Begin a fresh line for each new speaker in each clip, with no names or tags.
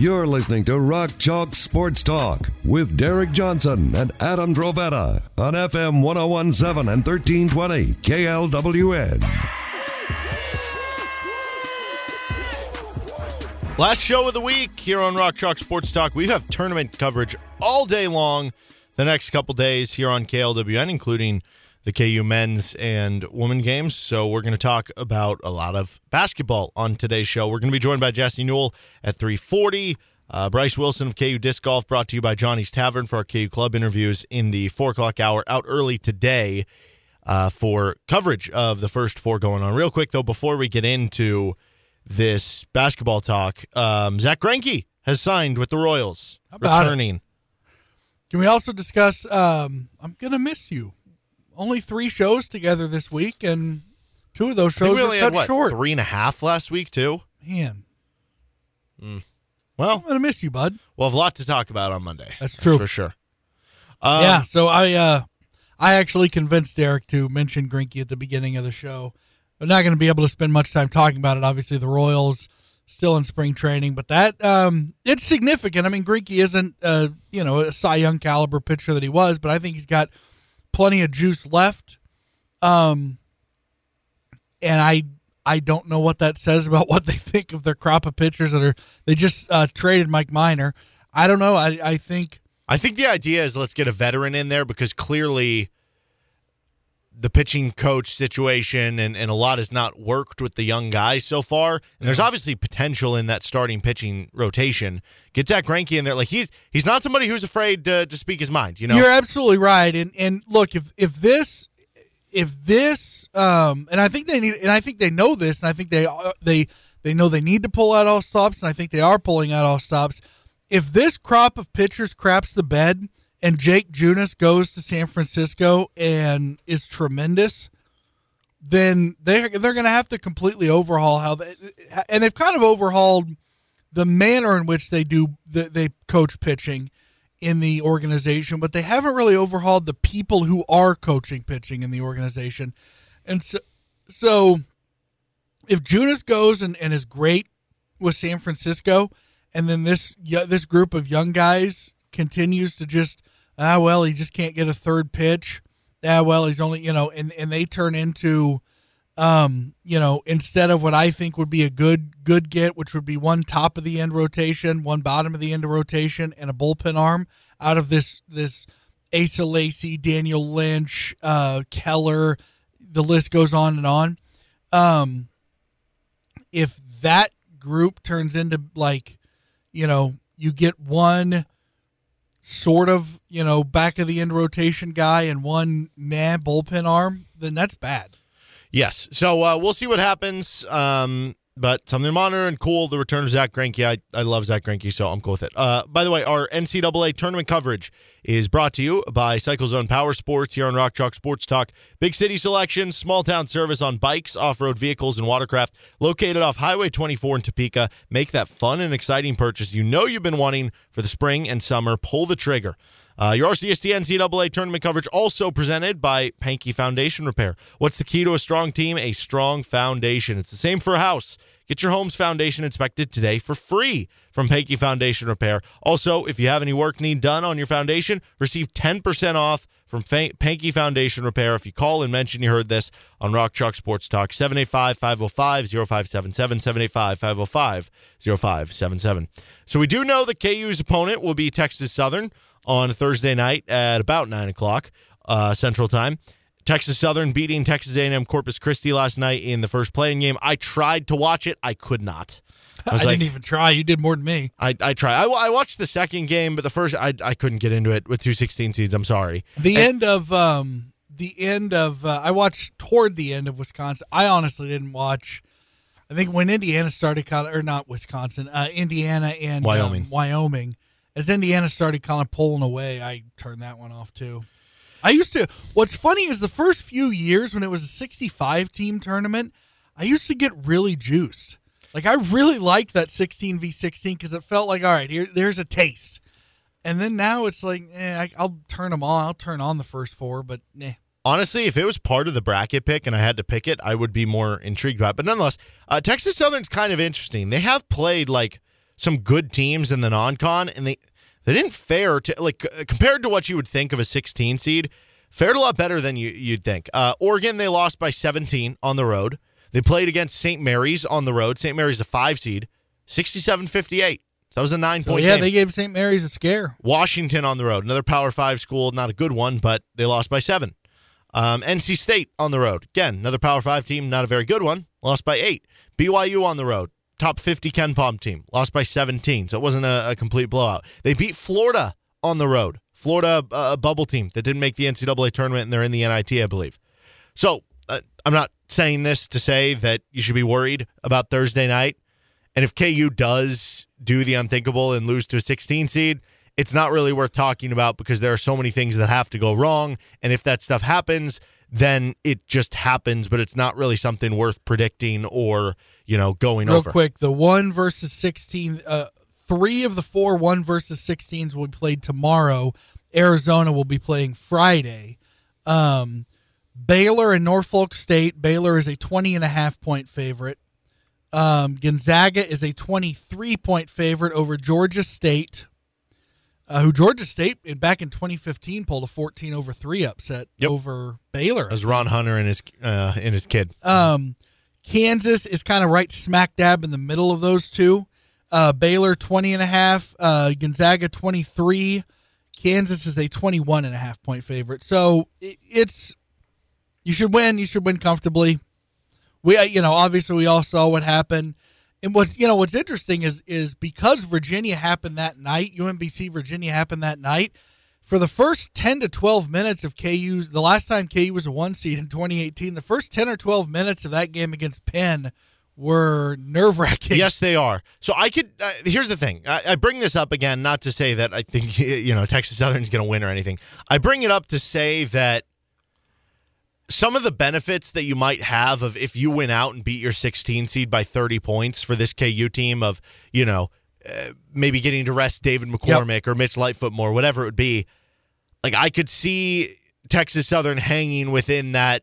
You're listening to Rock Chalk Sports Talk with Derek Johnson and Adam Drovetta on FM 1017 and 1320 KLWN.
Last show of the week here on Rock Chalk Sports Talk. We have tournament coverage all day long the next couple days here on KLWN, including the KU men's and women games. So we're going to talk about a lot of basketball on today's show. We're going to be joined by Jesse Newell at 340. Uh, Bryce Wilson of KU Disc Golf brought to you by Johnny's Tavern for our KU Club interviews in the 4 o'clock hour out early today uh, for coverage of the first four going on. Real quick, though, before we get into this basketball talk, um, Zach Greinke has signed with the Royals,
about it?
returning.
Can we also discuss? Um, I'm gonna miss you. Only three shows together this week, and two of those shows
we
were cut
had what
short.
three and a half last week too.
Man,
Well,
I'm gonna miss you, bud.
we'll have a lot to talk about on Monday.
That's true.
for sure. Um,
yeah. So I, uh, I actually convinced Derek to mention Greinke at the beginning of the show. I'm not going to be able to spend much time talking about it. Obviously, the Royals still in spring training, but that um, it's significant. I mean, Greinke isn't, uh, you know, a Cy Young caliber pitcher that he was, but I think he's got plenty of juice left. Um, and I I don't know what that says about what they think of their crop of pitchers that are they just uh, traded Mike Minor. I don't know. I I think
I think the idea is let's get a veteran in there because clearly the pitching coach situation and, and a lot has not worked with the young guys so far. And there's obviously potential in that starting pitching rotation. Get Zach Greinke in there. Like he's he's not somebody who's afraid to, to speak his mind, you know?
You're absolutely right. And and look, if if this if this um and I think they need and I think they know this and I think they uh, they they know they need to pull out all stops and I think they are pulling out all stops. If this crop of pitchers craps the bed and Jake Junis goes to San Francisco and is tremendous, then they they're going to have to completely overhaul how they and they've kind of overhauled the manner in which they do the, they coach pitching in the organization, but they haven't really overhauled the people who are coaching pitching in the organization. And so, so if Junis goes and, and is great with San Francisco, and then this this group of young guys continues to just ah well he just can't get a third pitch. Ah well he's only you know and and they turn into um you know instead of what I think would be a good good get which would be one top of the end rotation one bottom of the end rotation and a bullpen arm out of this this Asa Lacy Daniel Lynch uh Keller the list goes on and on. Um if that group turns into like you know you get one sort of you know back of the end rotation guy and one man bullpen arm then that's bad
Yes. So uh, we'll see what happens. Um, but something to monitor and cool. The return of Zach Greinke. I, I love Zach Greinke, so I'm cool with it. Uh, by the way, our NCAA tournament coverage is brought to you by CycleZone Power Sports here on Rock Chalk Sports Talk. Big city selection, small town service on bikes, off road vehicles, and watercraft. Located off Highway 24 in Topeka. Make that fun and exciting purchase you know you've been wanting for the spring and summer. Pull the trigger. Uh, your RCST NCAA tournament coverage also presented by Panky Foundation Repair. What's the key to a strong team? A strong foundation. It's the same for a house. Get your home's foundation inspected today for free from Panky Foundation Repair. Also, if you have any work need done on your foundation, receive 10% off from Panky Foundation Repair if you call and mention you heard this on Rock Chalk Sports Talk 785 505 0577 785 505 0577. So we do know that KU's opponent will be Texas Southern on Thursday night at about 9 o'clock uh, Central Time. Texas Southern beating Texas A&M Corpus Christi last night in the first playing game. I tried to watch it. I could not.
I,
I like,
didn't even try you did more than me
I, I tried. I, I watched the second game, but the first, I, I couldn't get into it with two 16 seeds. I'm sorry.
the
And-
end of um the end of uh, I watched toward the end of Wisconsin I honestly didn't watch I think when Indiana started or not Wisconsin uh, Indiana and um,
Wyoming.
As Indiana started kind of pulling away, I turned that one off too. I used to. What's funny is the first few years when it was a 65 team tournament, I used to get really juiced. Like I really liked that 16 v 16 because it felt like all right, here there's a taste. And then now it's like, eh, I, will turn them on. I'll turn on the first four, but eh.
Honestly, if it was part of the bracket pick and I had to pick it, I would be more intrigued by it. But nonetheless, uh, Texas Southern's kind of interesting. They have played like some good teams in the non-con, and they they didn't fare to like compared to what you would think of a 16 seed. Fared a lot better than you, you'd think. Uh, Oregon, they lost by 17 on the road. They played against St. Mary's on the road. St. Mary's a five seed, 67 58. So That was a nine
so
point
yeah,
game.
they gave St. Mary's a scare.
Washington on the road, another Power Five school, not a good one, but they lost by seven. Um, NC State on the road, again, another Power Five team, not a very good one, lost by eight. BYU on the road, top 50 KenPom team, lost by 17, so it wasn't a, a complete blowout. They beat Florida on the road, Florida, uh, a bubble team that didn't make the NCAA tournament, and they're in the NIT, I believe. So uh, I'm not saying this to say that you should be worried about Thursday night. And if KU does do the unthinkable and lose to a 16 seed, it's not really worth talking about because there are so many things that have to go wrong. And if that stuff happens, then it just happens, but it's not really something worth predicting or, you know, going
Real
over.
Real quick, the 1 versus 16, uh, three of the four 1 versus 16s will be played tomorrow. Arizona will be playing Friday. Um, Baylor and Norfolk State. Baylor is a 20 and a half point favorite. Um, Gonzaga is a 23 point favorite over Georgia State, uh, who Georgia State back in 2015 pulled a 14 over three upset
Yep.
over Baylor.
As Ron Hunter and his uh, and his kid.
Um, Kansas is kind of right smack dab in the middle of those two. Uh, Baylor 20 and a half, uh, Gonzaga 23. Kansas is a 21 and a half point favorite. So it, it's you should win. You should win comfortably. We, uh, you know, obviously we all saw what happened. And what's you know what's interesting is is because Virginia happened that night, UMBC Virginia happened that night. For the first ten to twelve minutes of KU's, the last time KU was a one seed in 2018, the first ten or twelve minutes of that game against Penn were nerve wracking.
Yes, they are. So I could. Uh, here's the thing. I, I bring this up again, not to say that I think you know Texas Southern's going to win or anything. I bring it up to say that some of the benefits that you might have of if you went out and beat your 16 seed by 30 points for this KU team of you know uh, maybe getting to rest David McCormack or Mitch Lightfoot more, whatever it would be. Like I could see Texas Southern hanging within that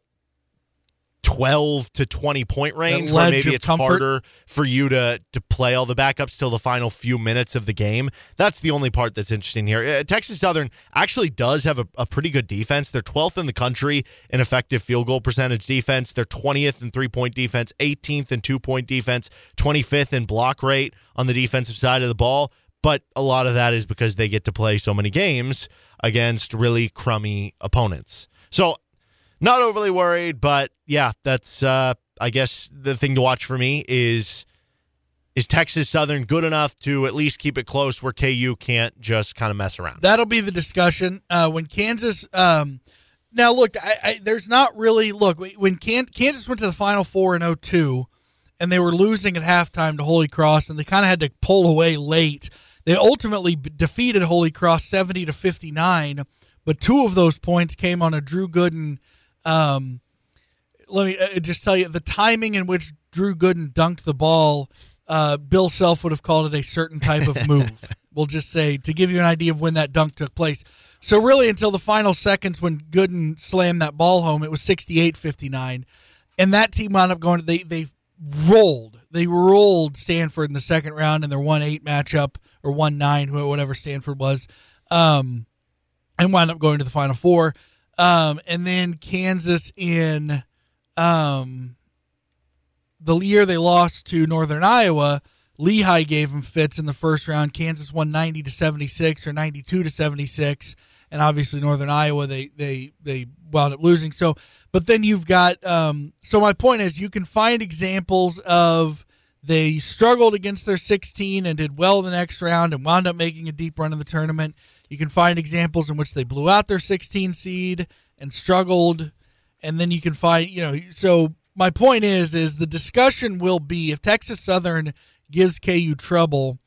12 to 20 point range where maybe it's
comfort.
harder for you to to play all the backups till the final few minutes of the game. That's the only part that's interesting here. Uh, Texas Southern actually does have a, a pretty good defense. They're 12th in the country in effective field goal percentage defense. They're 20th in three point defense, 18th in two point defense, 25th in block rate on the defensive side of the ball. But a lot of that is because they get to play so many games against really crummy opponents. So not overly worried, but yeah, that's uh I guess the thing to watch for me is is Texas Southern good enough to at least keep it close where KU can't just kind of mess around.
That'll be the discussion uh, when Kansas. Um, now, look, I, I, there's not really look when Can, Kansas went to the Final Four in 02, and they were losing at halftime to Holy Cross, and they kind of had to pull away late. They ultimately defeated Holy Cross 70 to 59, but two of those points came on a Drew Gooden. Um, let me uh, just tell you the timing in which Drew Gooden dunked the ball. Uh, Bill Self would have called it a certain type of move. we'll just say to give you an idea of when that dunk took place. So really, until the final seconds when Gooden slammed that ball home, it was 68-59. and that team wound up going. They they rolled. They rolled Stanford in the second round in their one eight matchup or one nine, whatever Stanford was, um, and wound up going to the final four. Um, and then Kansas in um, the year they lost to Northern Iowa, Lehigh gave them fits in the first round. Kansas won 90 to 76 or 92 to 76, and obviously Northern Iowa they they they wound up losing. So, but then you've got um, so my point is you can find examples of they struggled against their 16 and did well the next round and wound up making a deep run in the tournament. You can find examples in which they blew out their 16 seed and struggled and then you can find you know so my point is is the discussion will be if Texas Southern gives KU trouble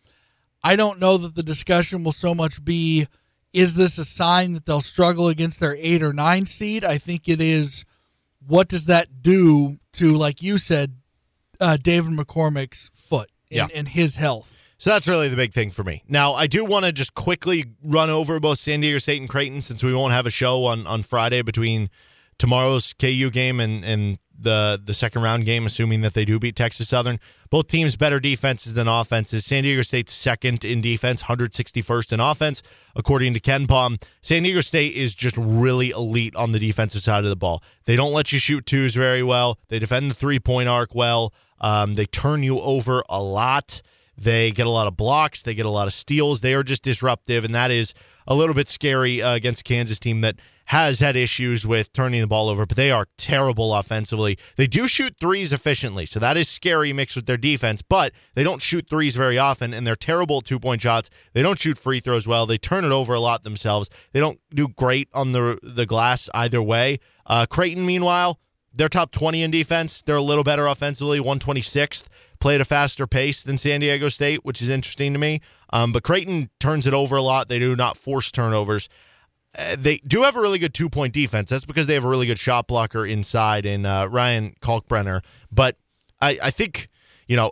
I don't know that the discussion will so much be is this a sign that they'll struggle against their eight or nine seed? I think it is what does that do to, like you said, uh, David McCormack's foot and,
Yeah.
and his health?
So that's really the big thing for me. Now, I do want to just quickly run over both San Diego State and Creighton since we won't have a show on, on Friday between tomorrow's KU game and, and the the second round game, assuming that they do beat Texas Southern. Both teams better defenses than offenses. San Diego State's second in defense, 161st in offense, according to KenPom. San Diego State is just really elite on the defensive side of the ball. They don't let you shoot twos very well. They defend the three point arc well. Um, they turn you over a lot. They get a lot of blocks. They get a lot of steals. They are just disruptive, and that is a little bit scary uh, against a Kansas team that has had issues with turning the ball over, but they are terrible offensively. They do shoot threes efficiently, so that is scary mixed with their defense, but they don't shoot threes very often, and they're terrible two point shots. They don't shoot free throws well. They turn it over a lot themselves. They don't do great on the, the glass either way. Uh, Creighton, meanwhile, they're top 20 in defense. They're a little better offensively, 126th. Play at a faster pace than San Diego State, which is interesting to me. Um, but Creighton turns it over a lot. They do not force turnovers. Uh, they do have a really good two point defense. That's because they have a really good shot blocker inside in uh, Ryan Kalkbrenner. But I, I think, you know,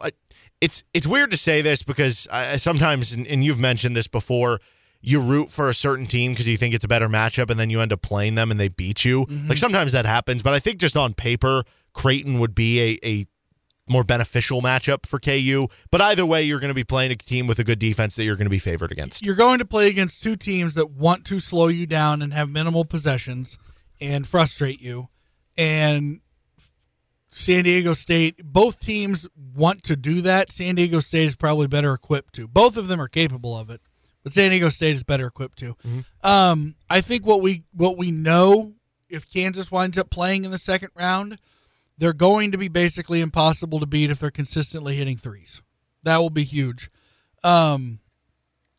it's it's weird to say this because I, sometimes, and you've mentioned this before, you root for a certain team because you think it's a better matchup, and then you end up playing them and they beat you. Mm-hmm. Like sometimes that happens, but I think just on paper, Creighton would be a, a more beneficial matchup for KU. But either way, you're going to be playing a team with a good defense that you're going to be favored against.
You're going to play against two teams that want to slow you down and have minimal possessions and frustrate you. And San Diego State, both teams want to do that. San Diego State is probably better equipped to. Both of them are capable of it, but San Diego State is better equipped to. Um, I think what we what we know if Kansas winds up playing in the second round, they're going to be basically impossible to beat if they're consistently hitting threes. That will be huge. Um,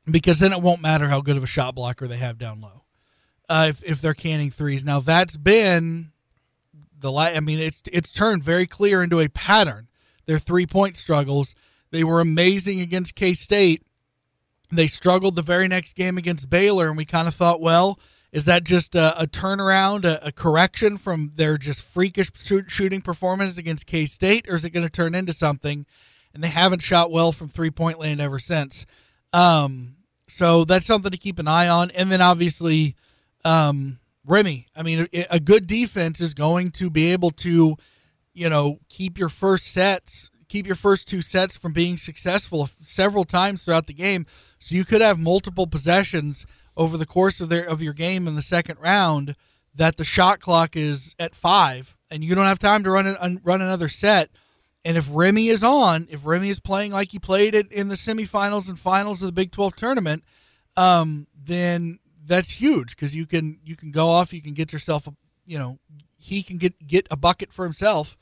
because then it won't matter how good of a shot blocker they have down low. Uh, if if they're canning threes, now that's been the la- I mean, it's it's turned very clear into a pattern. Their three point struggles. They were amazing against K State. They struggled the very next game against Baylor, and we kind of thought, well, is that just a, a turnaround, a, a correction from their just freakish shoot, shooting performance against K State, or is it going to turn into something? And they haven't shot well from three point land ever since. Um, so that's something to keep an eye on. And then obviously, um, Remy. I mean, a, a good defense is going to be able to, you know, keep your first sets, keep your first two sets from being successful several times throughout the game. So you could have multiple possessions over the course of their of your game in the second round that the shot clock is at five, and you don't have time to run an, run another set. And if Remy is on, if Remy is playing like he played it in the semifinals and finals of the Big 12 tournament, um, then that's huge because you can you can go off, you can get yourself, a, you know, he can get get a bucket for himself,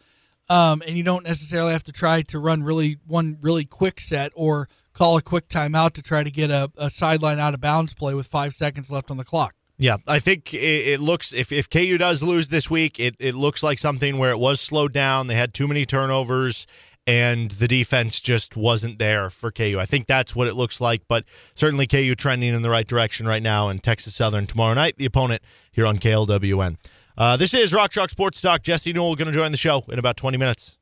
um, and you don't necessarily have to try to run really one really quick set or call a quick timeout to try to get a, a sideline out of bounds play with five seconds left on the clock.
Yeah, I think it, it looks if, if KU does lose this week, it, it looks like something where it was slowed down. They had too many turnovers, and the defense just wasn't there for KU. I think that's what it looks like. But certainly KU trending in the right direction right now. And Texas Southern tomorrow night, the opponent here on KLWN. Uh, this is Rock Chalk Sports Talk. Jesse Newell going to join the show in about twenty minutes.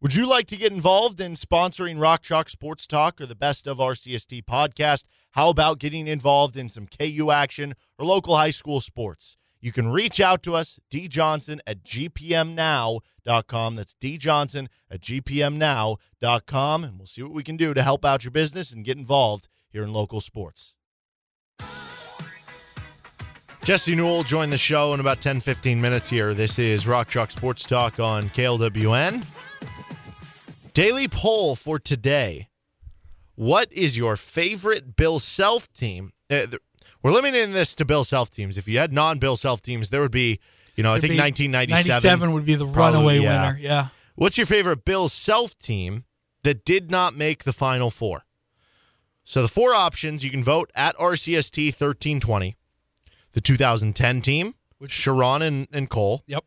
Would you like to get involved in sponsoring Rock Chalk Sports Talk or the Best of RCST podcast? How about getting involved in some KU action or local high school sports? You can reach out to us, djohnson at gpmnow.com. That's djohnson at gpmnow.com, and we'll see what we can do to help out your business and get involved here in local sports. Jesse Newell joined the show in about 10 15 minutes here. This is Rock Chalk Sports Talk on KLWN. Daily poll for today. What is your favorite Bill Self team? Uh, we're limiting this to Bill Self teams. If you had non Bill Self teams, there would be, you know, I think 1997.
97 would be the
Probably,
runaway
yeah.
winner. Yeah.
What's your favorite Bill Self team that did not make the Final Four? So the four options you can vote at RCST 1320. The 2010 team, which Sherron and, and Cole.
Yep.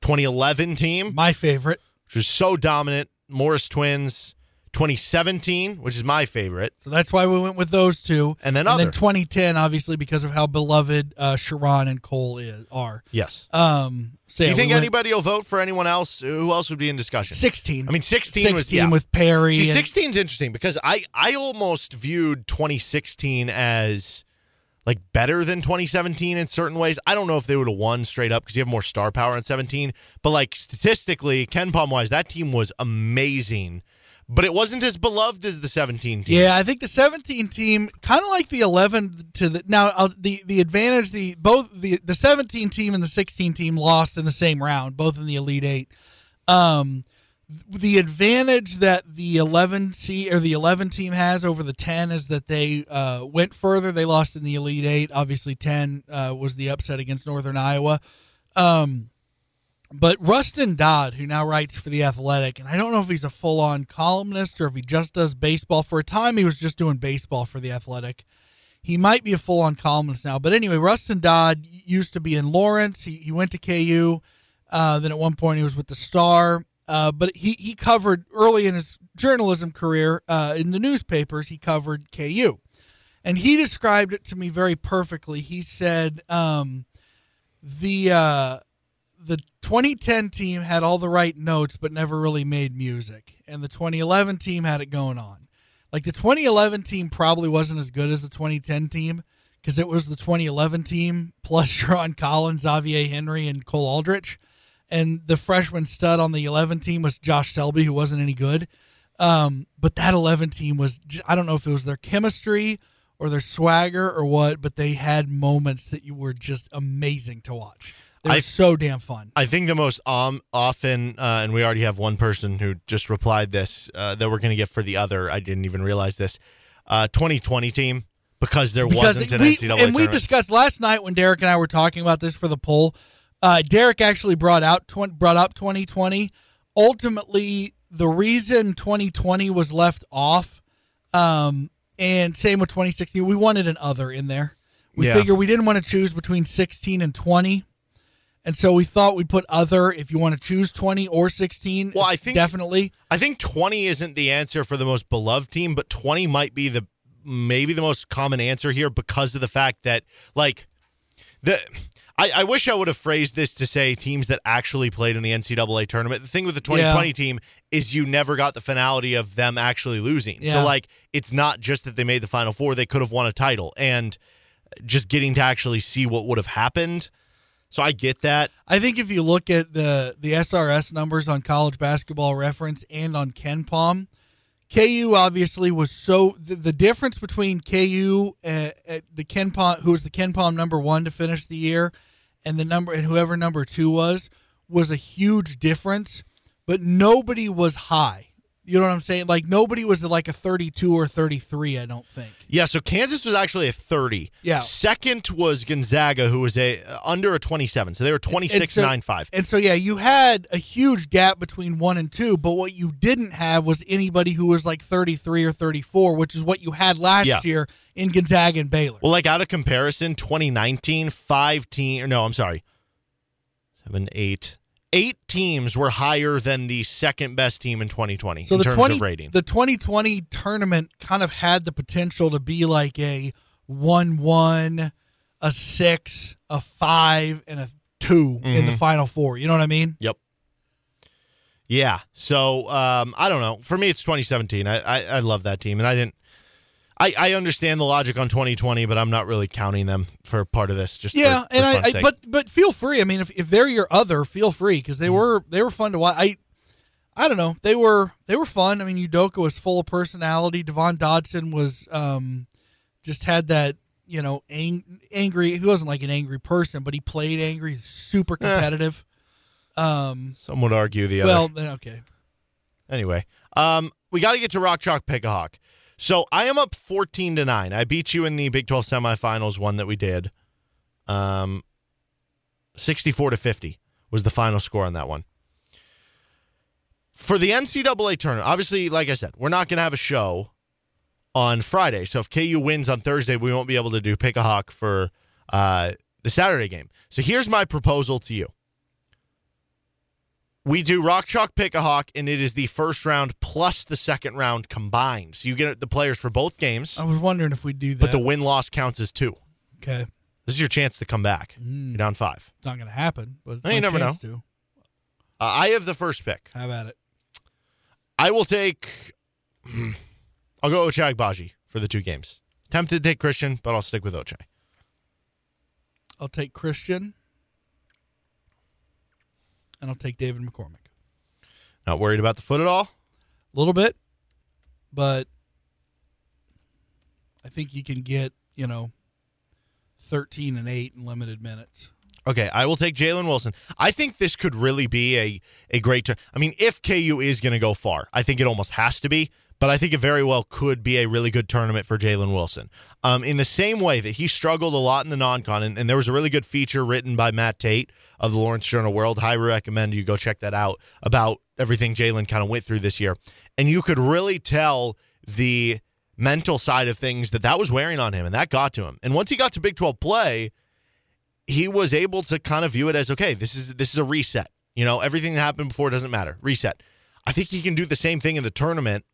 2011 team,
My favorite.
which was so dominant. Morris twins. 2017, which is my favorite.
So that's why we went with those two.
And then
and
other.
then 2010, obviously because of how beloved uh, Sherron and Cole is are.
Yes.
Um, so
Do you think
we went
anybody will vote for anyone else? Who else would be in discussion?
16?
I mean, 16,
16
was yeah.
with Perry.
See, 16 is interesting because I I almost viewed 2016 as like better than 2017 in certain ways. I don't know if they would have won straight up because you have more star power in 17, but like statistically, KenPom wise, that team was amazing. But it wasn't as beloved as the 17 team.
Yeah, I think the 17 team, kind of like the 11 to the now uh, the the advantage the both the the 17 team and the 16 team lost in the same round, both in the Elite Eight. Um, the advantage that the 11 C or the 11 team has over the 10 is that they uh, went further. They lost in the Elite Eight. Obviously, 10 uh, was the upset against Northern Iowa. Um, but Rustin Dodd, who now writes for The Athletic, and I don't know if he's a full on columnist or if he just does baseball. For a time, he was just doing baseball for The Athletic. He might be a full on columnist now. But anyway, Rustin Dodd used to be in Lawrence. He, he went to KU. Uh, then at one point, he was with the Star. Uh, but he, he covered early in his journalism career uh, in the newspapers, he covered KU. And he described it to me very perfectly. He said, um, the uh, the 2010 team had all the right notes but never really made music and the 2011 team had it going on like the 2011 team probably wasn't as good as the 2010 team because it was the 2011 team plus Sherron Collins, Xavier Henry, and Cole Aldrich. And the freshman stud on the 11 team was Josh Selby, who wasn't any good. Um, but that 11 team was, I don't know if it was their chemistry or their swagger or what, but they had moments that you were just amazing to watch. They were
I-
so damn fun.
I think the most um, often, uh, and we already have one person who just replied this uh, that we're going to get for the other. I didn't even realize this. Uh, 2020 team because there
because
wasn't an
we,
NCAA
and we discussed last night when Derek and I were talking about this for the poll. Uh, Derek actually brought out twen- brought up 2020. Ultimately, the reason 2020 was left off, um, and same with 2016, we wanted an other in there. We
Yeah.
figure we didn't want to choose between 16 and 20. And so we thought we'd put other if you want to choose 20 or 16.
Well, I think-
definitely.
I think 20 isn't the answer for the most beloved team, but 20 might be the maybe the most common answer here because of the fact that like the I, I wish I would have phrased this to say teams that actually played in the NCAA tournament. The thing with the 2020
Yeah.
team is you never got the finality of them actually losing.
Yeah.
So like it's not just that they made the final four, they could have won a title. And just getting to actually see what would have happened. So I get that.
I think if you look at the the SRS numbers on College Basketball Reference and on KenPom, KU obviously was so the, the difference between KU uh, at the KenPom, who was the KenPom number one to finish the year, and the number and whoever number two was was a huge difference, but nobody was high. You know what I'm saying? Like nobody was like a 32 or 33. I don't think.
Yeah, so Kansas was actually a 30.
Yeah.
Second was Gonzaga, who was a uh, under a 27. So they were 26
so,
9 5.
And so, yeah, you had a huge gap between one and two, but what you didn't have was anybody who was like 33 or 34, which is what you had last
Yeah.
year in Gonzaga and Baylor.
Well, like out of comparison, 2019, five team, or no, I'm sorry, seven, eight, eight teams were higher than the second best team in 2020
so
in
the
terms
20,
of rating.
the 2020 tournament kind of had the potential to be like a 1 1, a 6, a 5, and a 2 in the
Mhm.
final four. You know what I mean?
Yep. Yeah. So um, I don't know. For me, it's 2017. I, I I love that team, and I didn't. I, I understand the logic on 2020, but I'm not really counting them for part of this. Just
Yeah,
for
and
fun's
I, I but but feel free. I mean, if, if they're your other, feel free because they were they were fun to watch. I I don't know, they were they were fun. I mean, Udoka was full of personality. Devon Dotson was um just had that you know ang- angry. He wasn't like an angry person, but he played angry. He's super competitive. um,
some would argue the other.
well, then okay.
Anyway, um, we got to get to Rock Chalk Pick a Hawk. So I am up fourteen to nine. I beat you in the Big Twelve semifinals, one that we did. Um, sixty-four to fifty was the final score on that one. For the NCAA tournament, obviously, like I said, we're not going to have a show on Friday. So if KU wins on Thursday, we won't be able to do Pick a Hawk for uh, the Saturday game. So here's my proposal to you. We do Rock Chalk Pick a Hawk, and it is the first round plus the second round combined. So you get the players for both games,
I was wondering if we do that.
but the win loss counts as two.
okay,
This is your chance to come back.
Mm.
You're down five.
it's not going to happen, but it's
Well, you never
To.
Uh, I have the first pick.
How about it?
I will take. I'll go Ochai Agbaji for the two games. Tempted to take Christian, but I'll stick with Ochai.
I'll take Christian, and I'll take David McCormack.
Not worried about the foot at all.
A little bit, but I think you can get you know thirteen and eight in limited minutes.
Okay, I will take Jalen Wilson. I think this could really be a a great. Tur- I mean, if KU is going to go far, I think it almost has to be. But I think it very well could be a really good tournament for Jalen Wilson. Um, in the same way that he struggled a lot in the non-con, and, and there was a really good feature written by Matt Tait of the Lawrence Journal World. Highly recommend you go check that out about everything Jalen kind of went through this year, and you could really tell the mental side of things that that was wearing on him, and that got to him. And once he got to Big Twelve play he was able to kind of view it as okay, this is this is a reset. You know, everything that happened before doesn't matter. Reset. I think he can do the same thing in the tournament.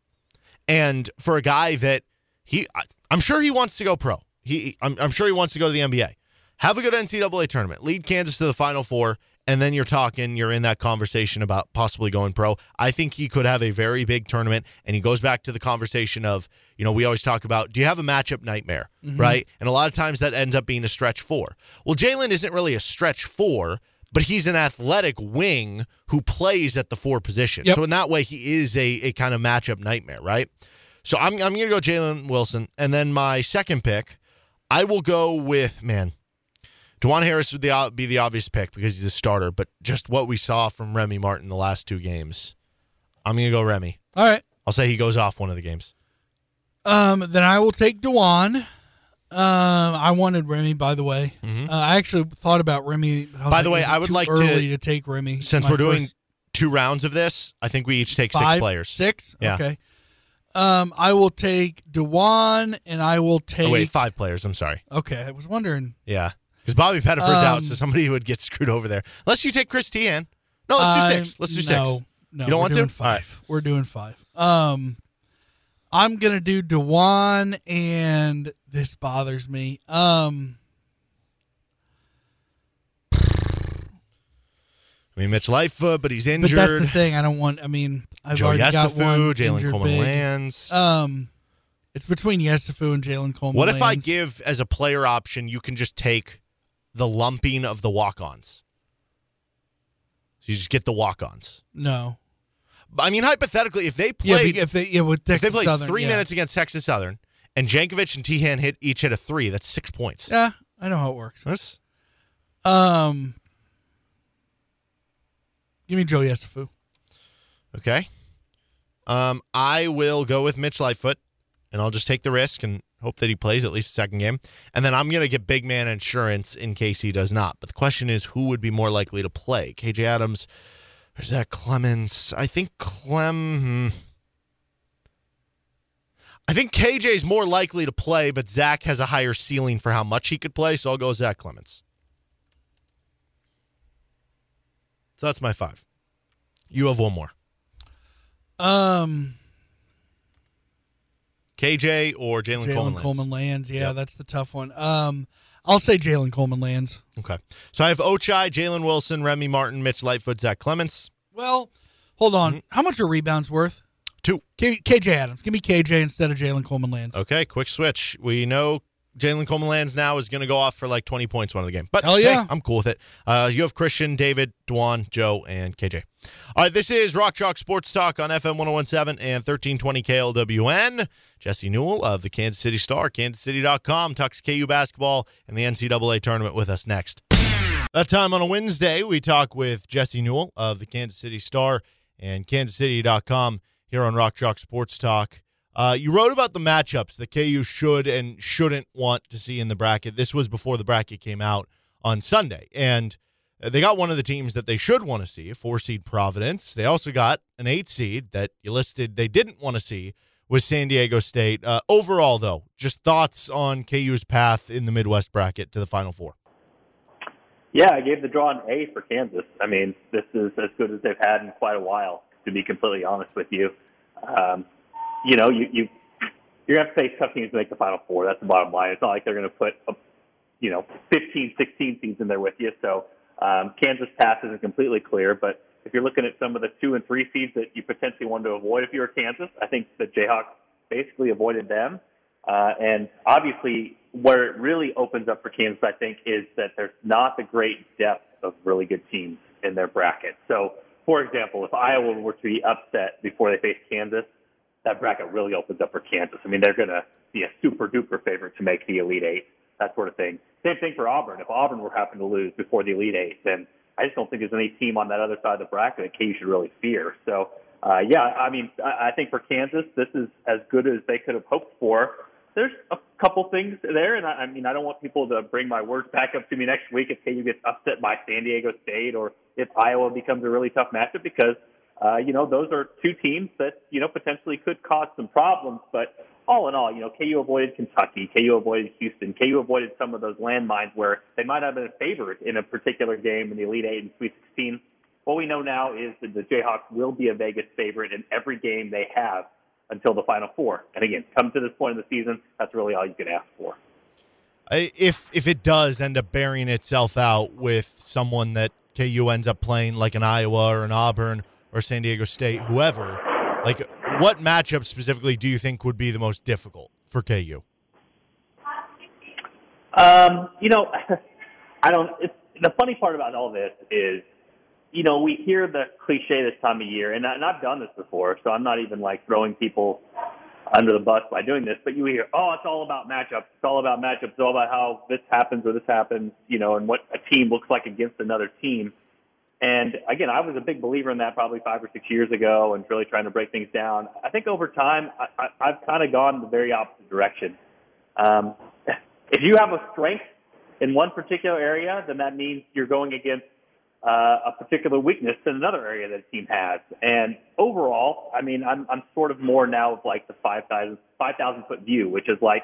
And for a guy that he, I'm sure he wants to go pro. He, I'm, I'm sure he wants to go to the NBA. Have a good NCAA tournament. Lead Kansas to the Final Four, and then you're talking. You're in that conversation about possibly going pro. I think he could have a very big tournament. And he goes back to the conversation of, you know, we always talk about, do you have a matchup nightmare, mm-hmm. right? And a lot of times that ends up being a stretch four. Well, Jalen isn't really a stretch four, but he's an athletic wing who plays at the four position.
Yep.
So in that way, he is a, a kind of matchup nightmare, right? So I'm I'm gonna go Jalen Wilson, and then my second pick, I will go with man. Dajuan Harris would the, be the obvious pick because he's a starter, but just what we saw from Remy Martin the last two games, I'm gonna go Remy.
All right.
I'll say he goes off one of the games.
Um, then I will take Dewan. Um, I wanted Remy, by the way. Uh, I actually thought about Remy. But I was
Mm-hmm. By the way, I would like to-
early to, take Remy
Since we're doing two rounds of this, I think we each take
five,
six players.
Six.
Yeah.
Okay. Um, I will take Dajuan, and I will take.
Oh, wait, five players. I'm sorry.
Okay, I was wondering.
Yeah, because Bobby Pettiford's out,
Um,
so somebody would get screwed over there. Unless you take Chris Tian. No, let's do six. Let's do
no,
six.
No,
You don't
we're
want to?
doing
All right.
Five. We're doing five. Um, I'm gonna do Dajuan, and this bothers me. Um,
I mean, Mitch Lightfoot, but he's injured.
but that's the thing. I don't want. I mean, I've
Joe
already got one
Jalen Coleman
big.
Lands.
Um, it's between Yesufu and Jalen Coleman.
what if I give as a player option, you can just take the lumping of the walk ons? So you just get the walk ons.
no?
I mean, hypothetically, if they
Yeah,
played,
but if they yeah with
if they
Texas
played
Southern,
three
yeah.
minutes against Texas Southern, and Jankovich and Teahan hit each hit a three, that's six points.
Yeah, I know how it works.
That's-
Um, give me Joe Yesufu.
Okay. Um, I will go with Mitch Lightfoot, and I'll just take the risk and hope that he plays at least a second game. And then I'm going to get big man insurance in case he does not. But the question is, who would be more likely to play? KJ Adams, or that Clemence? I think Clem. hmm. I think KJ is more likely to play, but Zach has a higher ceiling for how much he could play, so I'll go Zach Clemence. So that's my five. You have one more.
Um,
KJ or Jalen Coleman.
Jalen
Coleman. Lands?
Lands. Yeah,
Yep.
that's the tough one. Um, I'll say Jalen Coleman Lands.
Okay. So I have Ochai, Jalen Wilson, Remy Martin, Mitch Lightfoot, Zach Clemence.
Well, hold on.
Mm-hmm.
How much are rebounds worth?
Two.
K- KJ Adams. Give me KJ instead of Jalen Coleman Lands.
Okay, quick switch. We know Jalen Coleman Lands now is going to go off for like 20 points one of the game. But
Hell
hey,
yeah.
I'm cool with it. Uh, you have Christian, David, Dajuan, Joe, and KJ. All right, this is Rock Chalk Sports Talk on FM 1017 and 1320 KLWN. Jesse Newell of the Kansas City Star, kansascity.com, talks KU basketball and the NCAA tournament with us next. That time on a Wednesday, we talk with Jesse Newell of the Kansas City Star and kansascity.com here on Rock Chalk Sports Talk. Uh, you wrote about the matchups that KU should and shouldn't want to see in the bracket. This was before the bracket came out on Sunday. And they got one of the teams that they should want to see, a four seed Providence. They also got an eight seed that you listed they didn't want to see was San Diego State. Uh, overall, though, just thoughts on KU's path in the Midwest bracket to the Final Four.
Yeah, I gave the draw an A for Kansas. I mean, this is as good as they've had in quite a while, to be completely honest with you. Um, you know, you, you you're gonna have to face tough teams to make the Final Four. That's the bottom line. It's not like they're gonna put, a, you know, 15, 16 seeds in there with you. So um, Kansas path isn't completely clear, but if you're looking at some of the two and three seeds that you potentially want to avoid if you're Kansas, I think the Jayhawks basically avoided them. Uh, and obviously, where it really opens up for Kansas, I think, is that there's not the great depth of really good teams in their bracket. So, for example, if Iowa were to be upset before they face Kansas, that bracket really opens up for Kansas. I mean, they're going to be a super duper favorite to make the Elite Eight, that sort of thing. Same thing for Auburn. If Auburn were happen to lose before the Elite Eight, then I just don't think there's any team on that other side of the bracket that KU should really fear. So, uh, yeah, I mean, I, I think for Kansas, this is as good as they could have hoped for there's a couple things there, and I, I mean, I don't want people to bring my words back up to me next week if KU gets upset by San Diego State or if Iowa becomes a really tough matchup because, uh, you know, those are two teams that, you know, potentially could cause some problems. But all in all, you know, KU avoided Kentucky, KU avoided Houston, KU avoided some of those landmines where they might have been favored in a particular game in the Elite Eight and Sweet 16. What we know now is that the Jayhawks will be a Vegas favorite in every game they have until the Final Four. And again, come to this point in the season, that's really all you can ask for.
If if it does end up burying itself out with someone that KU ends up playing like an Iowa or an Auburn or San Diego State, whoever, like what matchup specifically do you think would be the most difficult for KU?
Um, you know, I don't. It's, the funny part about all this is you know, we hear the cliche this time of year, and, I, and I've done this before, so I'm not even like throwing people under the bus by doing this, but you hear, oh, it's all about matchups. It's all about matchups. It's all about how this happens or this happens, you know, and what a team looks like against another team. And again, I was a big believer in that probably five or six years ago and really trying to break things down. I think over time, I, I, I've kind of gone the very opposite direction. Um, if you have a strength in one particular area, then that means you're going against uh, a particular weakness in another area that a team has. And overall, I mean, I'm, I'm sort of more now of like the 5,000 5, foot view, which is like,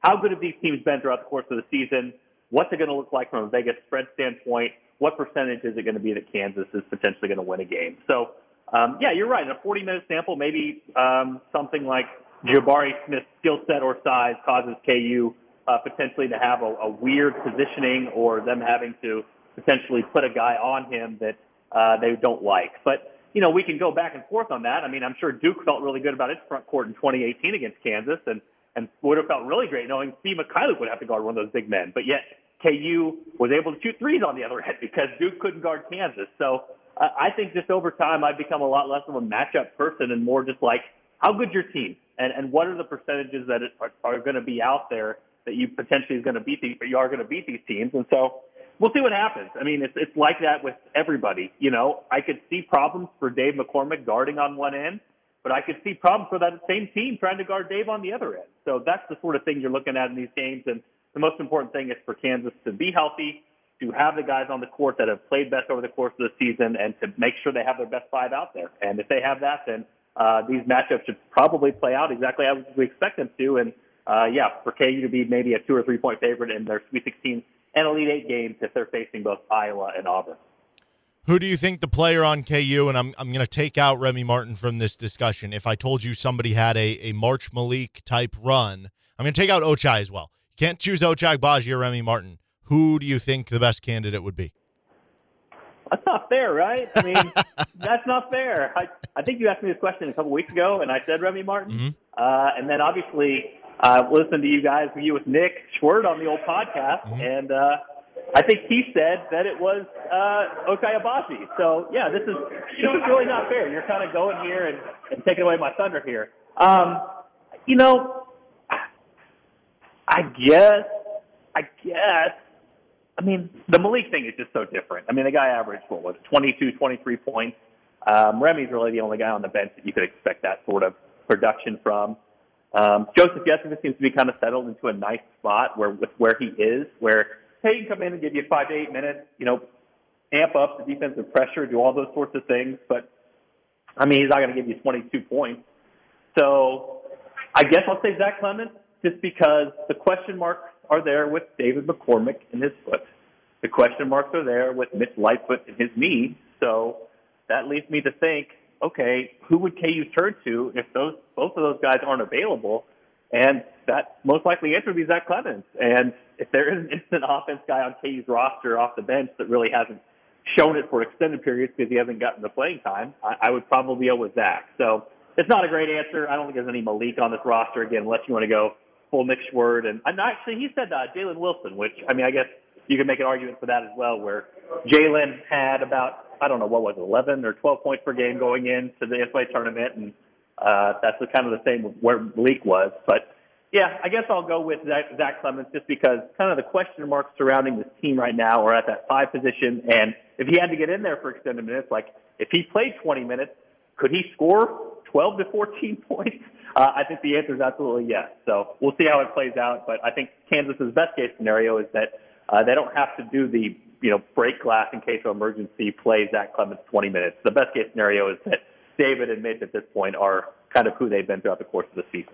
how good have these teams been throughout the course of the season? What's it going to look like from a Vegas spread standpoint? What percentage is it going to be that Kansas is potentially going to win a game? So, um, yeah, you're right. In a 40 minute sample, maybe um, something like Jabari Smith's skill set or size causes KU uh, potentially to have a, a weird positioning or them having to potentially put a guy on him that uh, they don't like. But you know, we can go back and forth on that. I mean, I'm sure Duke felt really good about its front court in 2018 against Kansas, and and would have felt really great knowing Svi Mykhailiuk would have to guard one of those big men. But yet KU was able to shoot threes on the other end because Duke couldn't guard Kansas. So uh, I think just over time I've become a lot less of a matchup person and more just like how good's your team and and what are the percentages that are, are going to be out there that you potentially is going to beat these, but you are going to beat these teams. And so we'll see what happens. I mean, it's it's like that with everybody. You know, I could see problems for Dave McCormack guarding on one end, but I could see problems for that same team trying to guard Dave on the other end. So that's the sort of thing you're looking at in these games. And the most important thing is for Kansas to be healthy, to have the guys on the court that have played best over the course of the season, and to make sure they have their best five out there. And if they have that, then uh, these matchups should probably play out exactly as we expect them to. And uh, yeah, for KU to be maybe a two or three point favorite in their Sweet 16 and Elite Eight games if they're facing both Iowa and Auburn.
Who do you think the player on KU, and I'm, I'm going to take out Remy Martin from this discussion. If I told you somebody had a, a March Malik type run, I'm going to take out Ochai as well. You can't choose Ochai Agbaji or Remy Martin. Who do you think the best candidate would be?
That's not fair, right? I mean, that's not fair. I, I think you asked me this question a couple weeks ago, and I said Remy Martin. Mm-hmm. Uh, and then obviously uh, listened to you guys, you with Nick Schwerdt on the old podcast, mm-hmm. and uh, I think he said that it was uh, Agbaji. So yeah, this is this is really not fair. You're kind of going here and, and taking away my thunder here. Um, you know, I guess, I guess. I mean, the Malik thing is just so different. I mean, the guy averaged what was it, 22, 23 points. Um, Remy's really the only guy on the bench that you could expect that sort of production from. Um, Joseph Yesufu seems to be kind of settled into a nice spot where with where he is, where hey, he can come in and give you five to eight minutes, you know, amp up the defensive pressure, do all those sorts of things. But I mean, he's not going to give you 22 points. So I guess I'll say Zach Clemence just because the question marks are there with David McCormack and his foot. the question marks are there with Mitch Lightfoot and his knee. So that leads me to think, okay, who would KU turn to if those both of those guys aren't available? And that most likely answer would be Zach Clemence. And if there is an instant offense guy on KU's roster off the bench that really hasn't shown it for extended periods because he hasn't gotten the playing time, I, I would probably go with Zach. So it's not a great answer. I don't think there's any Malik on this roster again, unless you want to go full Nick Schwerdt. And, and actually, he said uh, Jalen Wilson, which I mean, I guess you could make an argument for that as well, where Jalen had about I don't know what was it, 11 or 12 points per game going into the NCAA tournament, and uh, that's the, kind of the same where Malik was. But yeah, I guess I'll go with Zach, Zach Clemence just because kind of the question marks surrounding this team right now are at that five position, and if he had to get in there for extended minutes, like if he played 20 minutes, could he score 12 to 14 points? Uh, I think the answer is absolutely yes. So we'll see how it plays out. But I think Kansas's best case scenario is that uh, they don't have to do the you know break glass in case of emergency play Zach Clemence 20 minutes. The best case scenario is that David and Mitch at this point are kind of who they've been throughout the course of the season.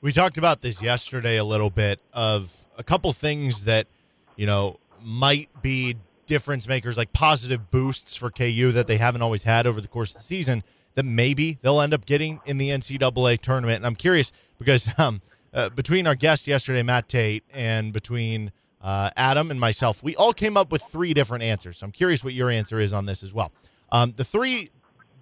We talked about this yesterday a little bit of a couple things that you know might be difference makers, like positive boosts for KU that they haven't always had over the course of the season that maybe they'll end up getting in the NCAA tournament. And I'm curious because um, uh, between our guest yesterday, Matt Tait, and between uh, Adam and myself, we all came up with three different answers. So I'm curious what your answer is on this as well. Um, the three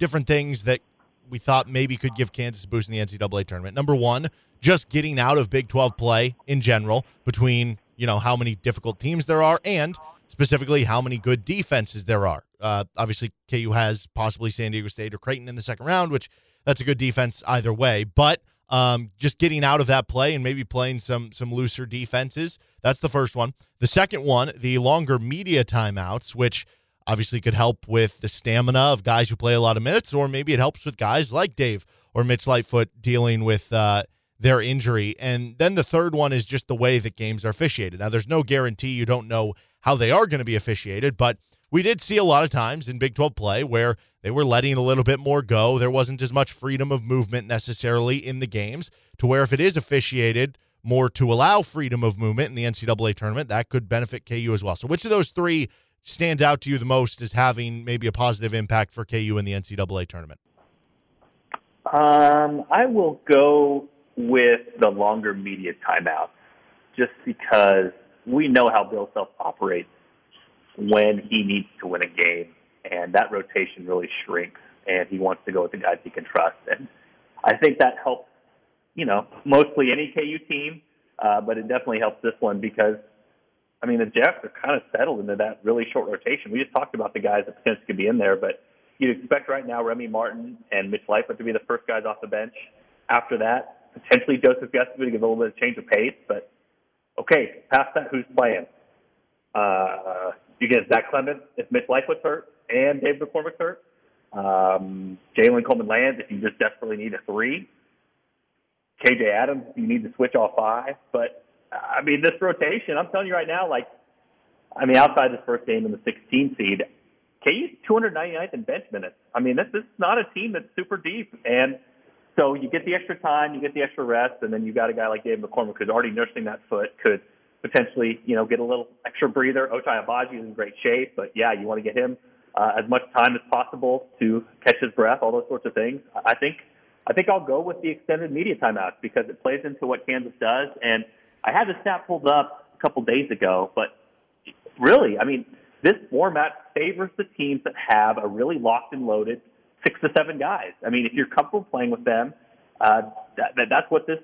different things that we thought maybe could give Kansas a boost in the NCAA tournament. Number one, just getting out of Big 12 play in general between you know how many difficult teams there are and specifically how many good defenses there are. Uh, obviously, KU has possibly San Diego State or Creighton in the second round, which that's a good defense either way. But um, just getting out of that play and maybe playing some some looser defenses. That's the first one. The second one, the longer media timeouts, which obviously could help with the stamina of guys who play a lot of minutes, or maybe it helps with guys like Dave or Mitch Lightfoot dealing with uh, their injury. And then the third one is just the way that games are officiated. Now, there's no guarantee you don't know how they are going to be officiated, but we did see a lot of times in Big 12 play where they were letting a little bit more go. There wasn't as much freedom of movement necessarily in the games, to where if it is officiated more to allow freedom of movement in the NCAA tournament, that could benefit KU as well. So, which of those three stands out to you the most as having maybe a positive impact for KU in the NCAA tournament?
Um, I will go with the longer media timeout just because we know how Bill Self operates when he needs to win a game, and that rotation really shrinks, and he wants to go with the guys he can trust. And I think that helps, you know, mostly any KU team, uh, but it definitely helps this one because, I mean, the Jets are kind of settled into that really short rotation. We just talked about the guys that potentially could be in there, but you'd expect right now Remy Martin and Mitch Lightfoot to be the first guys off the bench. After that, potentially Joseph Gustafson to give a little bit of change of pace, but okay, past that, who's playing? Uh, you get Zach Clemence if Mitch Lightfoot's hurt and Dave McCormack's hurt. Um, Jalen Coleman Lands if you just desperately need a three. KJ Adams you need to switch all five. But I mean, this rotation, I'm telling you right now, like, I mean, outside this first game in the 16 seed, KU's 299th in bench minutes. I mean, this, this is not a team that's super deep. And so you get the extra time, you get the extra rest, and then you got a guy like Dave McCormack who's already nursing that foot, could potentially, you know, get a little extra breather. Ochai Agbaji is in great shape, but yeah, you want to get him uh, as much time as possible to catch his breath, all those sorts of things. I think I think I'll go with the extended media timeouts because it plays into what Kansas does. And I had the stat pulled up a couple days ago, but really, I mean, this format favors the teams that have a really locked and loaded six to seven guys. I mean, if you're comfortable playing with them, uh, that, that, that's what this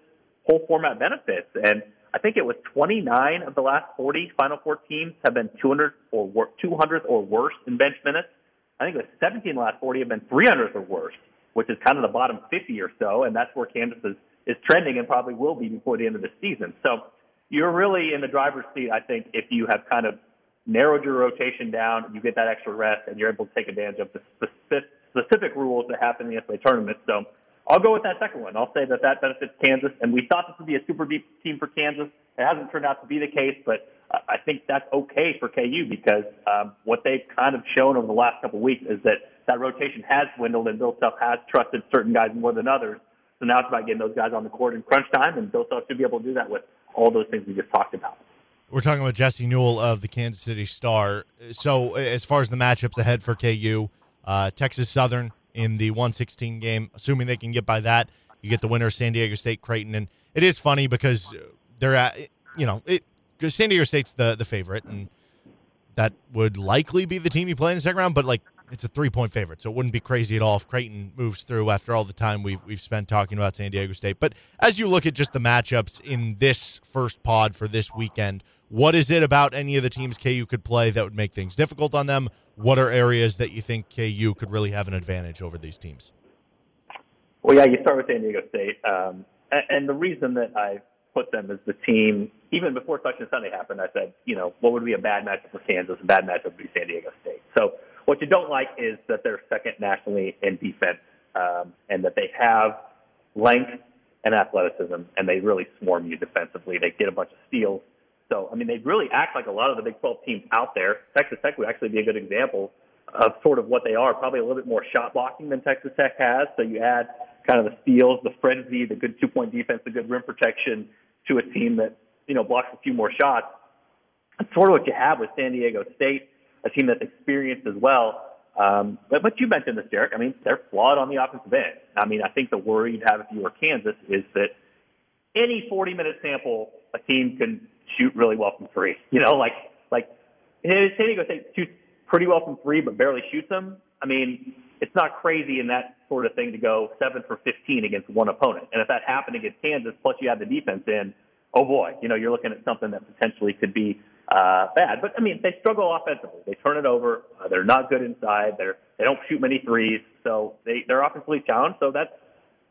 whole format benefits. And I think it was 29 of the last 40 Final Four teams have been 200 or 200th or worse in bench minutes. I think it was 17 of the last 40 have been 300th or worse, which is kind of the bottom 50 or so, and that's where Kansas is, is trending and probably will be before the end of the season. So you're really in the driver's seat, I think, if you have kind of narrowed your rotation down, you get that extra rest, and you're able to take advantage of the specific, rules that happen in the NCAA tournament. So I'll go with that second one. I'll say that that benefits Kansas, and we thought this would be a super deep team for Kansas. It hasn't turned out to be the case, but I think that's okay for KU because um, what they've kind of shown over the last couple of weeks is that that rotation has dwindled, and Bill Self has trusted certain guys more than others. So now it's about getting those guys on the court in crunch time, and Bill Self should be able to do that with all those things we just talked about.
We're talking about Jesse Newell of the Kansas City Star. So, as far as the matchups ahead for KU, uh, Texas Southern in the 116 game, assuming they can get by that, you get the winner, San Diego State, Creighton, and it is funny because they're at, you know, it San Diego State's the the favorite, and that would likely be the team you play in the second round. But like, it's a three point favorite, so it wouldn't be crazy at all if Creighton moves through after all the time we've we've spent talking about San Diego State. But as you look at just the matchups in this first pod for this weekend, what is it about any of the teams KU could play that would make things difficult on them? What are areas that you think KU could really have an advantage over these teams?
Well, yeah, you start with San Diego State, um, and, and the reason that I put them as the team, even before Selection Sunday happened, I said, you know, what would be a bad matchup for Kansas? A bad matchup would be San Diego State. So what you don't like is that they're second nationally in defense, um, and that they have length and athleticism, and they really swarm you defensively. They get a bunch of steals. So, I mean, they really act like a lot of the Big 12 teams out there. Texas Tech would actually be a good example of sort of what they are. Probably a little bit more shot blocking than Texas Tech has. So you add kind of the steals, the frenzy, the good two point defense, the good rim protection to a team that, you know, blocks a few more shots. That's sort of what you have with San Diego State, a team that's experienced as well. Um, but, but you mentioned this, Derek. I mean, they're flawed on the offensive end. I mean, I think the worry you'd have if you were Kansas is that any 40 minute sample, a team can shoot really well from three. You know, like, like, San Diego State shoots pretty well from three, but barely shoots them. I mean, it's not crazy in that sort of thing to go seven for 15 against one opponent. And if that happened against Kansas, plus you have the defense in, oh boy, you know, you're looking at something that potentially could be uh, bad. But I mean, they struggle offensively. They turn it over. Uh, they're not good inside. They're they don't shoot many threes, so they they're offensively challenged. So that's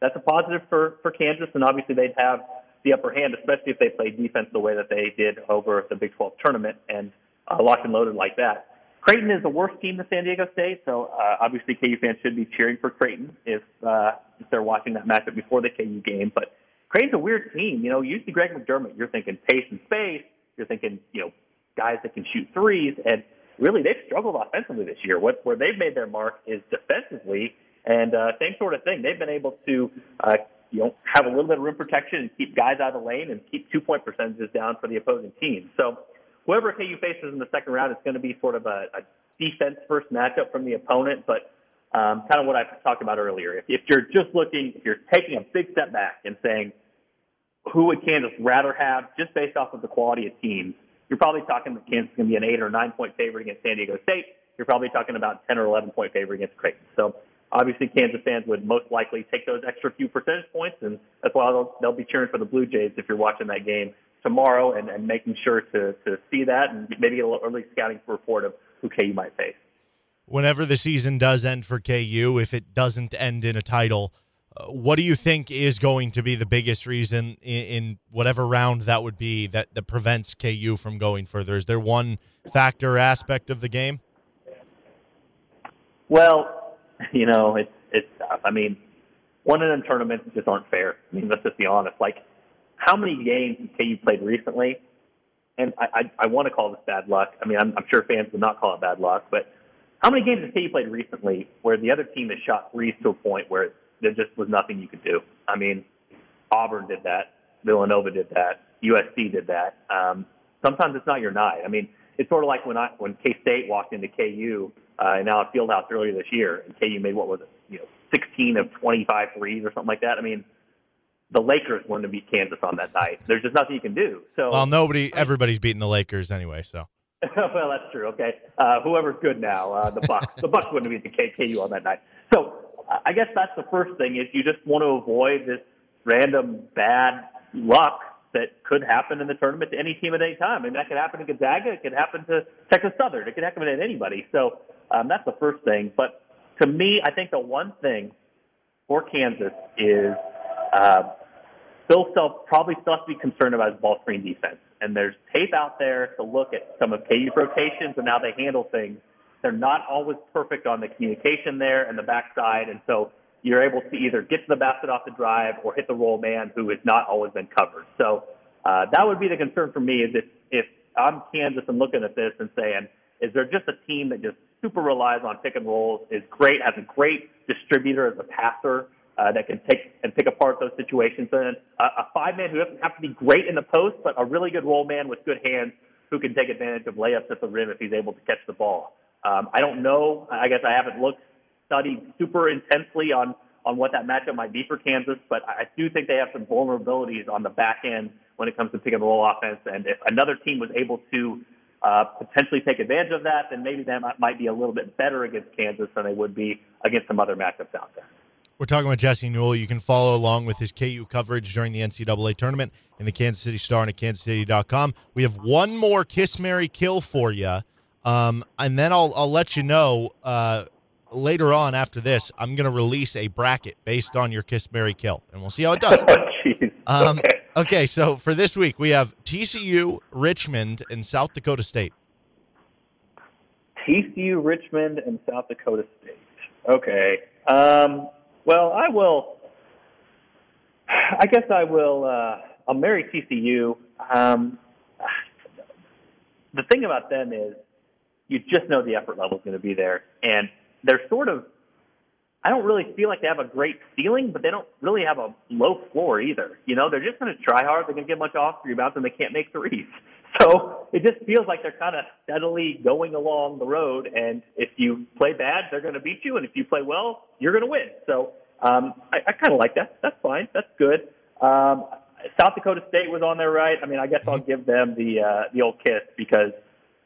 that's a positive for for Kansas, and obviously they'd have the upper hand, especially if they play defense the way that they did over the Big 12 tournament and uh, locked and loaded like that. Creighton is the worst team than San Diego State, so uh, obviously KU fans should be cheering for Creighton if uh, if they're watching that matchup before the KU game. But Creighton's a weird team. You know, usually Greg McDermott, you're thinking pace and space. You're thinking, you know, guys that can shoot threes, and really they've struggled offensively this year. What where they've made their mark is defensively, and uh, same sort of thing. They've been able to, uh, you know, have a little bit of rim protection and keep guys out of the lane and keep two point percentages down for the opposing team. So whoever KU faces in the second round, it's going to be sort of a, a defense first matchup from the opponent, but um, kind of what I talked about earlier. If, if you're just looking, if you're taking a big step back and saying, who would Kansas rather have just based off of the quality of teams, you're probably talking that Kansas is going to be an eight or nine point favorite against San Diego State. You're probably talking about 10 or 11 point favorite against Creighton. So obviously Kansas fans would most likely take those extra few percentage points, and that's why they'll, they'll be cheering for the Blue Jays if you're watching that game tomorrow and, and making sure to, to see that and maybe a little early scouting report of who KU might face.
Whenever the season does end for KU, if it doesn't end in a title, what do you think is going to be the biggest reason in, in, whatever round that would be that, that prevents KU from going further? Is there one factor aspect of the game?
Well, you know, it's it's. I mean, one in them tournaments just aren't fair. I mean, let's just be honest. Like how many games has KU played recently? And I, I, I want to call this bad luck. I mean, I'm, I'm sure fans would not call it bad luck, but how many games has KU played recently where the other team has shot threes to a point where there just was nothing you could do? I mean, Auburn did that, Villanova did that, USC did that. Um, sometimes it's not your night. I mean, it's sort of like when I when K State walked into KU uh, in Allen Fieldhouse earlier this year, and KU made what was it, you know, 16 of 25 threes or something like that. I mean, the Lakers wanted to beat Kansas on that night. There's just nothing you can do. So
well, nobody, everybody's beating the Lakers anyway. So
well, that's true. Okay, uh, whoever's good now, uh, the Bucks. the Bucks wouldn't beat the KU on that night. So I guess that's the first thing is you just want to avoid this random bad luck that could happen in the tournament to any team at any time. I mean, that could happen to Gonzaga. It could happen to Texas Southern. It could happen to anybody. So um, that's the first thing. But to me, I think the one thing for Kansas is uh, Bill Self probably still has to be concerned about his ball screen defense. And there's tape out there to look at some of KU's rotations and how they handle things. They're not always perfect on the communication there and the backside. And so you're able to either get to the basket off the drive or hit the roll man who has not always been covered. So uh, that would be the concern for me is if, if I'm Kansas and looking at this and saying, is there just a team that just super relies on pick and rolls, is great, has a great distributor as a passer, uh, that can take and pick apart those situations. And a, a five man who doesn't have to be great in the post, but a really good roll man with good hands who can take advantage of layups at the rim if he's able to catch the ball. Um, I don't know. I guess I haven't looked studied super intensely on on what that matchup might be for Kansas, but I do think they have some vulnerabilities on the back end when it comes to pick and roll offense. And if another team was able to uh, potentially take advantage of that, then maybe that might be a little bit better against Kansas than they would be against some other matchups out there.
We're talking with Jesse Newell. You can follow along with his KU coverage during the NCAA tournament in the Kansas City Star and at kansascity.com. We have one more Kiss Mary Kill for you. Um, and then I'll, I'll let you know uh, later on after this, I'm going to release a bracket based on your Kiss Mary Kill, and we'll see how it does.
oh,
um, okay. okay, so for this week, we have TCU, Richmond, and South Dakota State.
TCU, Richmond, and South Dakota State. Okay. Um, well, I will. I guess I will. Uh, I'll marry TCU. Um, the thing about them is, you just know the effort level is going to be there, and they're sort of I don't really feel like they have a great ceiling, but they don't really have a low floor either. You know, they're just going to try hard. They're going to get of off rebounds, and they can't make threes. So it just feels like they're kind of steadily going along the road. And if you play bad, they're going to beat you, and if you play well, you're going to win. So um, I, I kind of like that. That's fine. That's good. Um, South Dakota State was on there, right? I mean, I guess I'll give them the uh, the old kiss because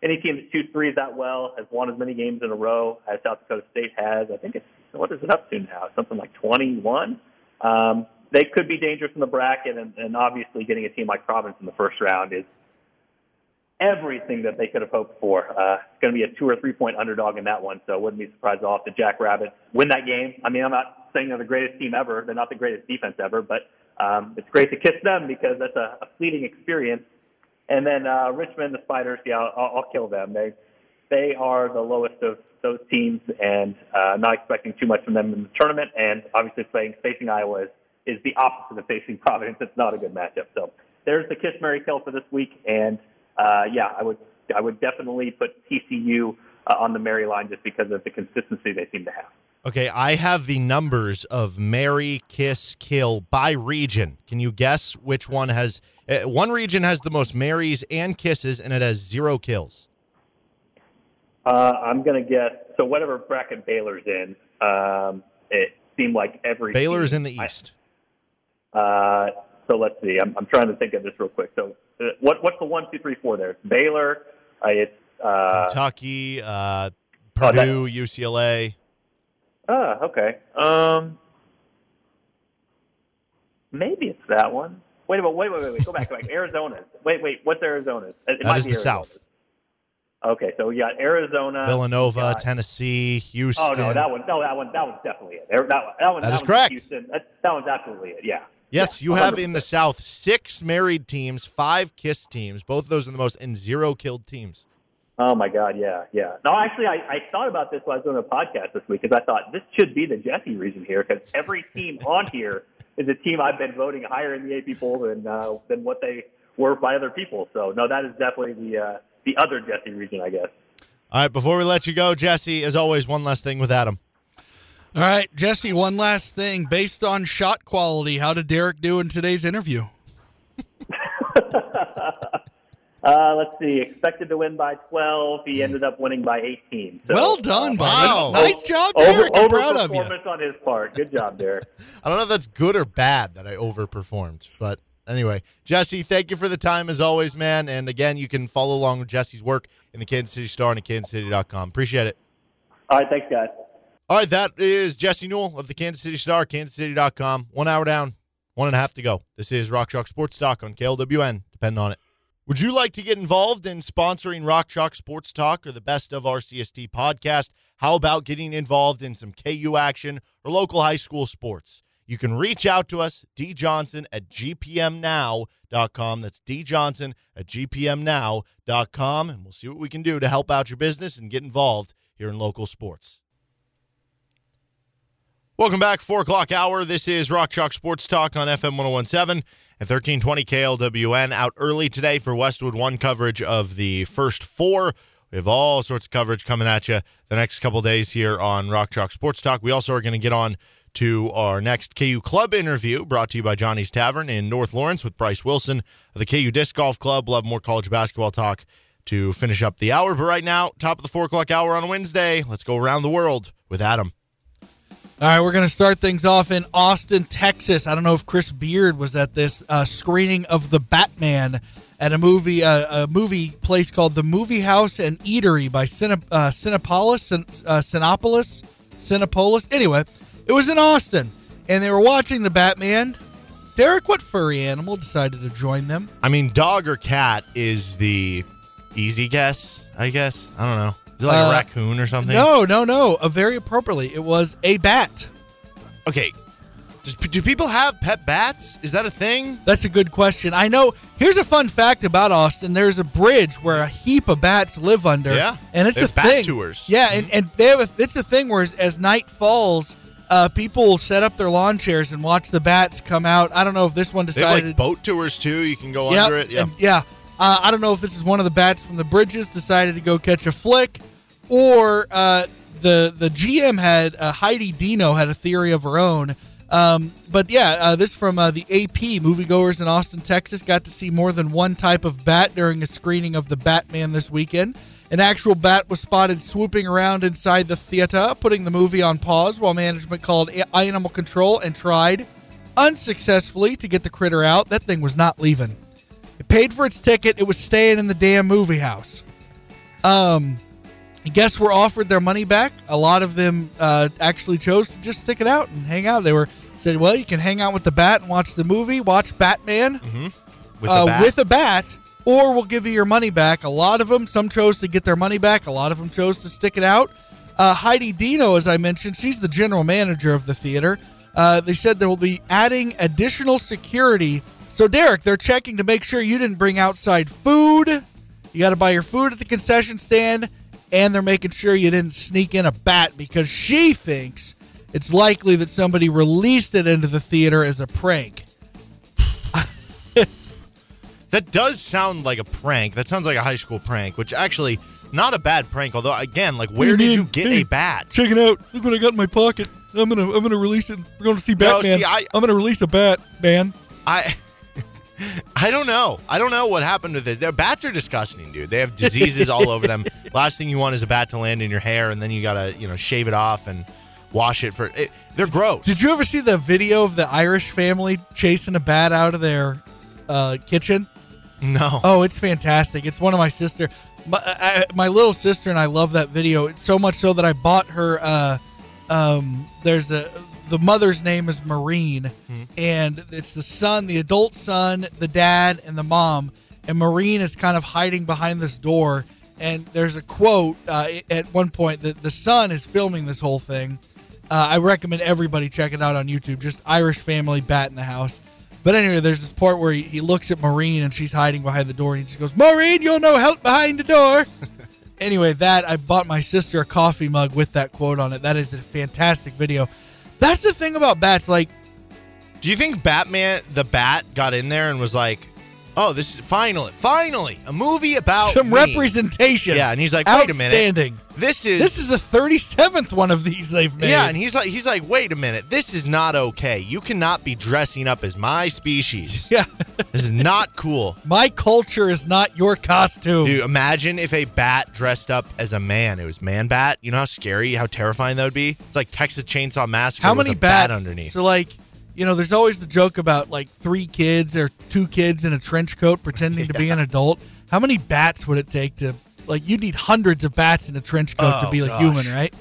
any team that shoots threes that well has won as many games in a row as South Dakota State has. I think it's what is it up to now? Something like 21. Um, they could be dangerous in the bracket, and, and obviously getting a team like Providence in the first round is everything that they could have hoped for. Uh, it's going to be a two or three point underdog in that one, so I wouldn't be surprised off the Jackrabbits win that game. I mean, I'm not saying they're the greatest team ever; they're not the greatest defense ever, but um, it's great to kiss them because that's a, a fleeting experience and then uh, Richmond, the Spiders, yeah, I'll, I'll kill them. They they are the lowest of those teams, and uh, not expecting too much from them in the tournament. And obviously, playing facing Iowa is, is the opposite of facing Providence. It's not a good matchup. So there's the kiss Mary kill for this week, and uh, yeah, I would I would definitely put TCU uh, on the Mary line just because of the consistency they seem to have.
Okay, I have the numbers of Mary, Kiss, Kill by region. Can you guess which one has? Uh, one region has the most Marys and Kisses, and it has zero kills.
Uh, I'm gonna guess. So whatever bracket Baylor's in, um, it seemed like every
Baylor's
team,
in the East.
I, uh, so let's see. I'm, I'm trying to think of this real quick. So uh, what what's the one, two, three, four there? It's Baylor. Uh, it's uh,
Kentucky, uh, Purdue, UCLA.
Ah, okay. Um, maybe it's that one. Wait a minute. Wait, wait, wait, wait. Go back. Go back. Arizona. Wait, wait. What's Arizona?
It, that is the Arizona. South.
Okay, so we got Arizona,
Villanova,
got,
Tennessee, Houston.
Oh no, that one, no, that one, that one's definitely it. That one, that one,
that,
that
is correct.
Houston. That, that one's absolutely it. Yeah.
Yes,
yeah,
you have in the South six married teams, five kiss teams. Both of those are the most, and zero killed teams.
Oh my God, yeah, yeah. No, actually, I, I thought about this while I was doing a podcast this week because I thought this should be the Jesse region here because every team on here is a team I've been voting higher in the AP poll than uh, than what they were by other people. So no, that is definitely the uh, the other Jesse region, I guess.
All right, before we let you go, Jesse, as always, one last thing with Adam.
All right, Jesse, one last thing. Based on shot quality, how did Derek do in today's interview?
Uh, let's see. Expected to win by 12. He ended up winning by 18. So,
well done, buddy.
Wow.
Nice job, Derek.
Over,
I'm proud of you.
Performance on his part. Good job, Derek.
I don't know if that's good or bad that I overperformed, but anyway, Jesse, thank you for the time as always, man. And again, you can follow along with Jesse's work in the Kansas City Star and at kansascity.com. Appreciate it.
All right, thanks, guys.
All right, that is Jesse Newell of the Kansas City Star, kansascity.com. One hour down, one and a half to go. This is Rock Chalk Sports Talk on KLWN. Depend on it. Would you like to get involved in sponsoring Rock Chalk Sports Talk or the Best of RCST podcast? How about getting involved in some KU action or local high school sports? You can reach out to us, djohnson at gpmnow.com. That's djohnson at gpmnow.com, and we'll see what we can do to help out your business and get involved here in local sports. Welcome back, 4 o'clock hour. This is Rock Chalk Sports Talk on FM 1017 and 1320 KLWN. Out early today for Westwood One coverage of the first four. We have all sorts of coverage coming at you the next couple days here on Rock Chalk Sports Talk. We also are going to get on to our next KU Club interview brought to you by Johnny's Tavern in North Lawrence with Bryce Wilson of the KU Disc Golf Club. Have more college basketball talk to finish up the hour. But right now, top of the four o'clock hour on Wednesday, let's go around the world with Adam.
All right, we're going to start things off in Austin, Texas. I don't know if Chris Beard was at this uh, screening of the Batman at a movie uh, a movie place called the Movie House and Eatery by Cine, uh, Cinepolis, Cin, uh, Cinepolis. Anyway, it was in Austin, and they were watching the Batman. Derek, what furry animal decided to join them?
I mean, dog or cat is the easy guess, I guess. I don't know. Is it like
Uh,
a raccoon or something?
No, no, no. Uh, very appropriately, it was a bat.
Okay. Just, do people have pet bats? Is that a thing?
That's a good question. I know. Here's a fun fact about Austin. There's a bridge where a heap of bats live under.
Yeah.
and it's
They
a
bat
thing.
tours.
Yeah, and, and they have a, it's a thing where as, as night falls, uh, people will set up their lawn chairs and watch the bats come out. I don't know if this one
They have
decided.
like boat tours too. You can go
Yep,
under it. Yeah.
and- yeah. Uh, I don't know if this is one of the bats from the bridges decided to go catch a flick, or uh, the the GM had uh, Heidi Dino had a theory of her own. Um, but yeah, uh, this from uh, the AP. Moviegoers in Austin, Texas, got to see more than one type of bat during a screening of the Batman this weekend. An actual bat was spotted swooping around inside the theater, putting the movie on pause while management called animal control and tried unsuccessfully to get the critter out. That thing was not leaving. Paid for its ticket. It was staying in the damn movie house. Um, guests were offered their money back. A lot of them uh, actually chose to just stick it out and hang out. They were said, "Well, you can hang out with the bat and watch the movie, watch Batman
With
uh,
bat.
with a bat, or we'll give you your money back." A lot of them, some chose to get their money back. A lot of them chose to stick it out. Uh, Heidi Dino, as I mentioned, she's the general manager of the theater. Uh, they said they will be adding additional security. So, Derek, they're checking to make sure you didn't bring outside food. You got to buy your food at the concession stand, and they're making sure you didn't sneak in a bat because she thinks it's likely that somebody released it into the theater as a prank.
That does sound like a prank. That sounds like a high school prank, which actually not a bad prank. Although again, like where
you
did
mean?
you get
Hey,
a bat?
Check it out. Look what I got in my pocket. I'm gonna I'm gonna release it. We're going to see
No,
Batman.
see, I-
I'm gonna release a bat, man.
I I don't know. I don't know what happened with it. Their bats are disgusting, dude. They have diseases all over them. Last thing you want is a bat to land in your hair, and then you gotta you know shave it off and wash it for. It, they're gross.
Did you ever see the video of the Irish family chasing a bat out of their uh, kitchen?
no.
Oh, it's fantastic. It's one of my sister, my, I, my little sister, and I love that video. It's so much so that I bought her. Uh, um, there's a the mother's name is Maureen, and it's the son, the adult son, the dad, and the mom. And Maureen is kind of hiding behind this door. And there's a quote uh, at one point that the son is filming this whole thing. Uh, I recommend everybody check it out on YouTube. Just Irish family bat in the house. But anyway, there's this part where he, he looks at Maureen and she's hiding behind the door, and he just goes, "Maureen, you're no help behind the door." anyway, that I bought my sister a coffee mug with that quote on it. That is a fantastic video. That's the thing about bats. Like,
Do you think Batman the Bat got in there and was like, "Oh, this is finally, finally a movie about
some
me."
representation.
Yeah, and he's like, "Wait a minute,
outstanding.
this is
This is the 37th one of these they've made.
Yeah, and he's like, he's like, wait a minute, this is not okay. You cannot be dressing up as my species.
yeah.
This is not cool.
my culture is not your costume.
Dude, imagine if a bat dressed up as a man. It was man bat. You know how scary, how terrifying that would be. It's like Texas Chainsaw Massacre.
How
with
many
a bat
bats?
underneath?
So like, you know, there's always the joke about like three kids or two kids in a trench coat pretending to be an adult. How many bats would it take to like? You'd need hundreds of bats in a trench coat to
Oh,
be like
gosh.
human, right?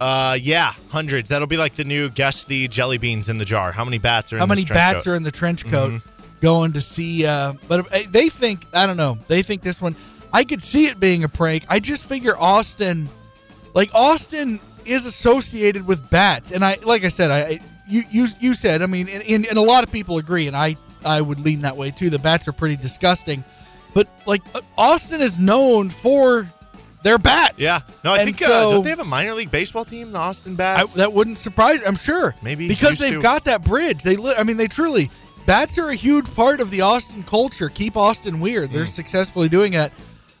uh, yeah, hundreds. That'll be like the new guess the jelly beans in the jar. How many bats are?
How many bats
coat? Mm-hmm.
are in the trench coat going to see? Uh, but uh, they think I don't know. They think this one. I could see it being a prank. I just figure Austin, like Austin, is associated with bats, and I like I said, I- you you you said. I mean, and, and, and a lot of people agree, and I I would lean that way too. The bats are pretty disgusting, but like uh, Austin is known for their bats.
Yeah, no, I
And
think uh,
so-
don't they have a minor league baseball team, the Austin
I,
Bats?
that wouldn't surprise. I'm sure.
Maybe
because they've
to.
got that bridge. They, li- I mean, they truly. Bats are a huge part of the Austin culture. Keep Austin weird. They're successfully doing it.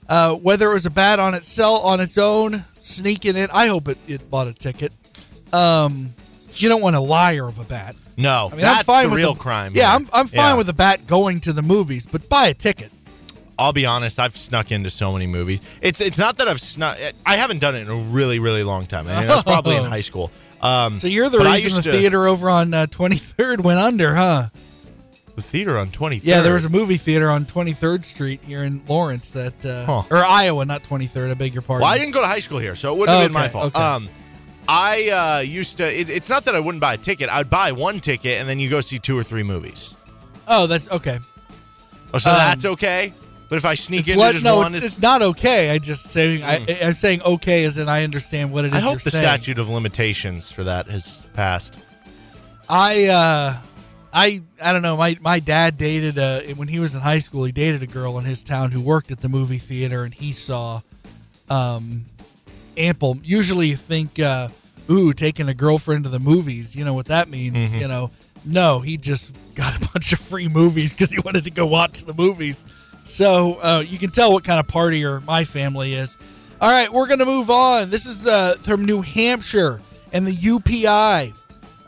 Uh, whether it was a bat on itself, on its own, sneaking it. I hope it, it bought a ticket. Um, you don't want a liar of a bat.
No,
I mean,
that's
I'm fine
the
with
real
the-
crime.
Yeah. I'm, I'm fine
Yeah.
with a bat going to the movies, but buy a ticket.
I'll be honest. I've snuck into so many movies. It's it's not that I've snuck. I haven't done it in a really really long time. I mean, that's probably in high school. Um,
So you're the reason the
to-
theater over on uh, 23rd went under, huh?
The theater on twenty.
Yeah, there was a movie theater on 23rd Street here in Lawrence that, uh,
Huh.
or Iowa, not 23rd. I beg your pardon.
Well, I didn't go to high school here, so it wouldn't have
Oh,
been my fault.
okay.
Um, I uh, used to. It, it's not that I wouldn't buy a ticket. I'd buy one ticket and then you go see two or three movies.
Oh, that's okay.
Oh, so
Um,
that's okay. But if I sneak into
let-
just
no,
one,
it's,
it's,
it's not okay. I just saying I, I'm saying okay as in I understand what it is.
I hope
you're
the
saying.
statute of limitations for that has passed.
I uh I I don't know. My my dad dated uh when he was in high school. He dated a girl in his town who worked at the movie theater, and he saw um ample. Usually, you think, uh, ooh, taking a girlfriend to the movies. You know what that means?
Mm-hmm.
You know, no, he just got a bunch of free movies because he wanted to go watch the movies. So uh, you can tell what kind of partier my family is. All right, we're going to move on. This is uh, from New Hampshire and the UPI.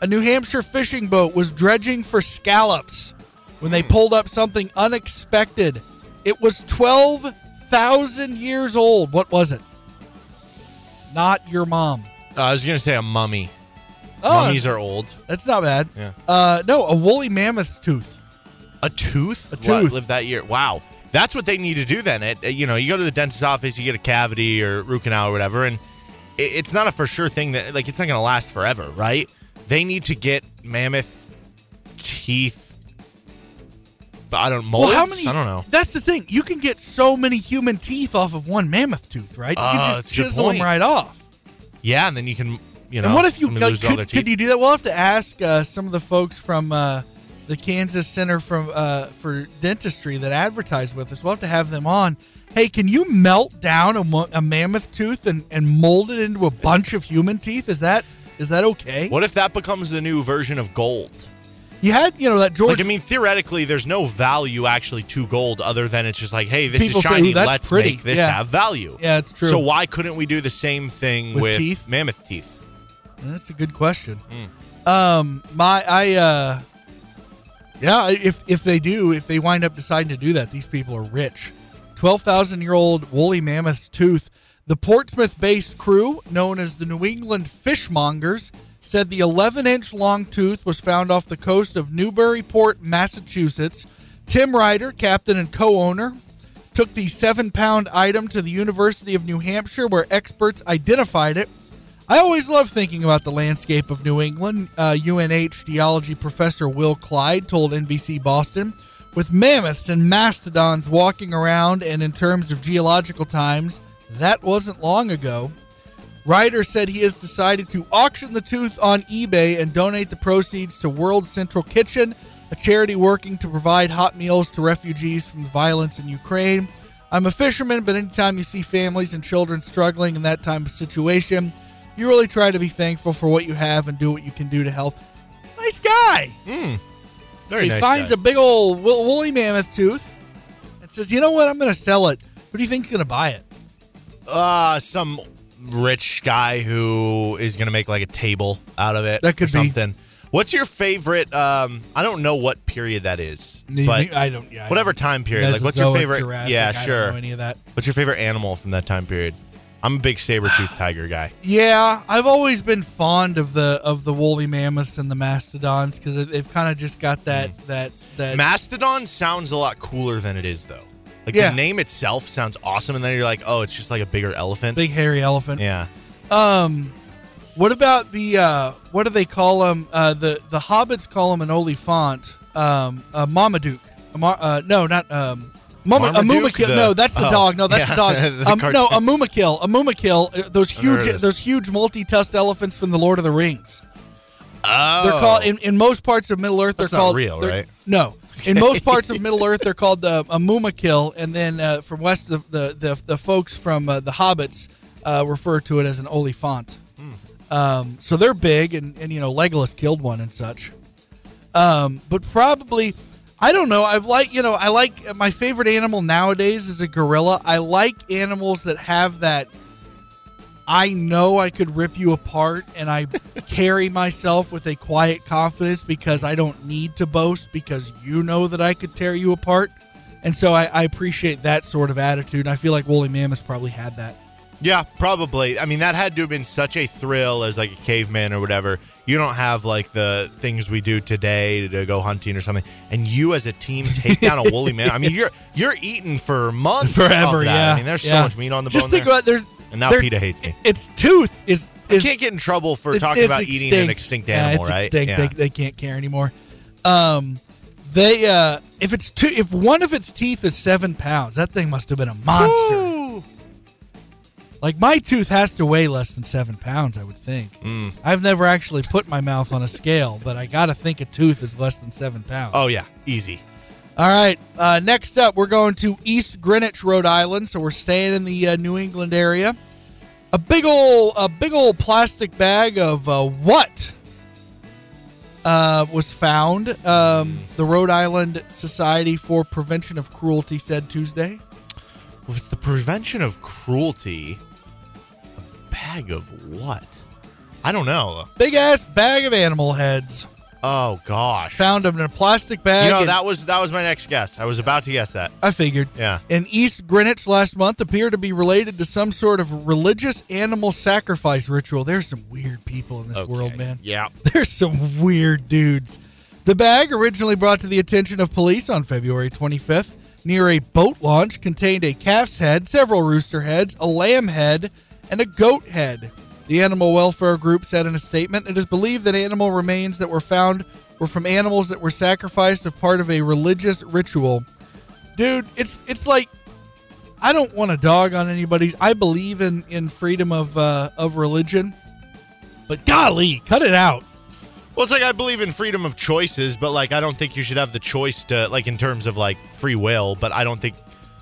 A New Hampshire fishing boat was dredging for scallops when they pulled up something unexpected. It was 12,000 years old. What was it? Not your mom.
Uh, I was going to say a mummy.
Oh,
Mummies are old.
That's not bad.
Yeah.
Uh, no, a woolly mammoth's tooth.
A tooth?
A tooth.
lived that year. Wow. That's what they need to do then. It, uh, you know, you go to the dentist's office, you get a cavity or root canal or whatever, and it, it's not a for sure thing that, like, it's not going to last forever, right? They need to get mammoth teeth. I don't molds.
Well, how many?
I don't know.
That's the thing. You can get so many human teeth off of one mammoth tooth, right? You
Oh,
can
that's
just
a good
chisel them
point.
right off.
Yeah, and then you can, you know,
and what if you
somebody
like,
loses all their
could,
teeth.
could you do that? We'll have to ask uh, some of the folks from uh, the Kansas Center from uh, for Dentistry that advertise with us. We'll have to have them on. Hey, can you melt down a, mo- a mammoth tooth and, and mold it into a bunch of human teeth? Is that is that okay?
What if that becomes the new version of gold?
You had, you know, that George.
Like, I mean, theoretically, there's no value actually to gold other than it's just like, hey, this
People
is shiny.
"Ooh, that's
Let's
pretty."
make this
Yeah.
have value.
Yeah, it's true.
So why couldn't we do the same thing
With
with,
teeth?
mammoth teeth?
That's a good question.
Hmm.
Um, my I uh, yeah, if if they do, if they wind up deciding to do that, these people are rich. Twelve thousand year old woolly mammoth's tooth. The Portsmouth-based crew, known as the New England Fishmongers, said the 11-inch long tooth was found off the coast of Newburyport, Massachusetts. Tim Ryder, captain and co-owner, took the seven-pound item to the University of New Hampshire, where experts identified it I always love thinking about the landscape of New England. Uh, UNH geology professor Will Clyde told NBC Boston, with mammoths and mastodons walking around, and in terms of geological times, that wasn't long ago. Ryder said he has decided to auction the tooth on eBay and donate the proceeds to World Central Kitchen, a charity working to provide hot meals to refugees from the violence in Ukraine. I'm a fisherman, but anytime you see families and children struggling in that type of situation, you really try to be thankful for what you have and do what you can do to help. Nice guy.
Very
he
nice.
finds
guy.
a big old woolly mammoth tooth and says, "You know what? I'm going to sell it. Who do you think's going to buy it?"
uh, some rich guy who is going to make like a table out of it.
That could be.
something. What's your favorite? Um, I don't know what period that is, but
I don't. Yeah, I
whatever
don't-
time period. Like, what's your favorite?
Jurassic,
yeah, sure.
any of that?
What's your favorite animal from that time period? I'm a big saber tooth tiger guy.
Yeah, I've always been fond of the of the woolly mammoths and the mastodons because they've kind of just got that
Hmm.
that that.
Mastodon sounds a lot cooler than it is, though. Like
Yeah.
the name itself sounds awesome, and then you're like, oh, it's just like a bigger elephant.
Big hairy elephant.
yeah.
Um, what about the uh, what do they call them? Uh, the the hobbits call them an olifant, Um, a Marmaduke. A Mar- uh, no, not um. Mama, a? Mumakil.
The-
no, that's the
oh,
dog. No, that's
yeah,
the dog.
the
um, no, a. Mumakil. A Mumakil. uh, Those huge, those huge multi-tusked elephants from the Lord of the Rings.
Oh,
They're called in, in most parts of Middle Earth.
That's
they're
not
called
real, right?
No, in most parts of Middle Earth, they're called the a Mumakil, and then uh, from west of the the, the folks from uh, the Hobbits uh, refer to it as an Oliphant.
Hmm.
Um, so they're big, and, and you know Legolas killed one and such. Um, but probably, I don't know. I've like you know I like my favorite animal nowadays is a gorilla. I like animals that have that I know I could rip you apart, and I carry myself with a quiet confidence because I don't need to boast because you know that I could tear you apart. And so I, I appreciate that sort of attitude. And I feel like Woolly Mammoth probably had that.
Yeah, probably. I mean, that had to have been such a thrill as like a caveman or whatever. You don't have like the things we do today to go hunting or something, and you as a team take down a woolly mammoth. I mean, you're you're eating for months
Forever, yeah.
I mean, there's
Yeah.
so much meat on the
Just think
there.
about there's
and now PETA hates me.
Its tooth is
I
is
can't get in trouble for
it-
talking about eating an extinct animal,
yeah,
right?
Extinct.
Yeah.
They, they can't care anymore. Um, they uh, if it's two, if one of its teeth is seven pounds, that thing must have been a monster. Like my tooth has to weigh less than seven pounds, I would think.
Mm.
I've never actually put my mouth on a scale, but I gotta think a tooth is less than seven pounds.
Oh yeah, easy.
All right. Uh, next up, we're going to East Greenwich, Rhode Island. So we're staying in the uh, New England area. A big old, a big old plastic bag of uh, what uh, was found. Um, the Rhode Island Society for Prevention of Cruelty said Tuesday.
Well, if it's the prevention of cruelty, a bag of what? I don't know.
Big ass bag of animal heads.
Oh gosh.
Found them in a plastic bag.
you know that was that was my next guess. I was about to guess that.
I figured.
Yeah.
in East Greenwich last month appear to be related to some sort of religious animal sacrifice ritual. There's some weird people in this
Okay.
world, man.
Yeah.
There's some weird dudes. The bag, originally brought to the attention of police on February 25th near a boat launch, contained a calf's head, several rooster heads, a lamb head, and a goat head. The animal welfare group said in a statement it is believed that animal remains that were found were from animals that were sacrificed as part of a religious ritual. Dude, it's it's like I don't want to dog on anybody's. I believe in in freedom of uh, of religion, but golly, cut it out.
Well, it's like I believe in freedom of choices, but like I don't think you should have the choice to like in terms of like free will, but I don't think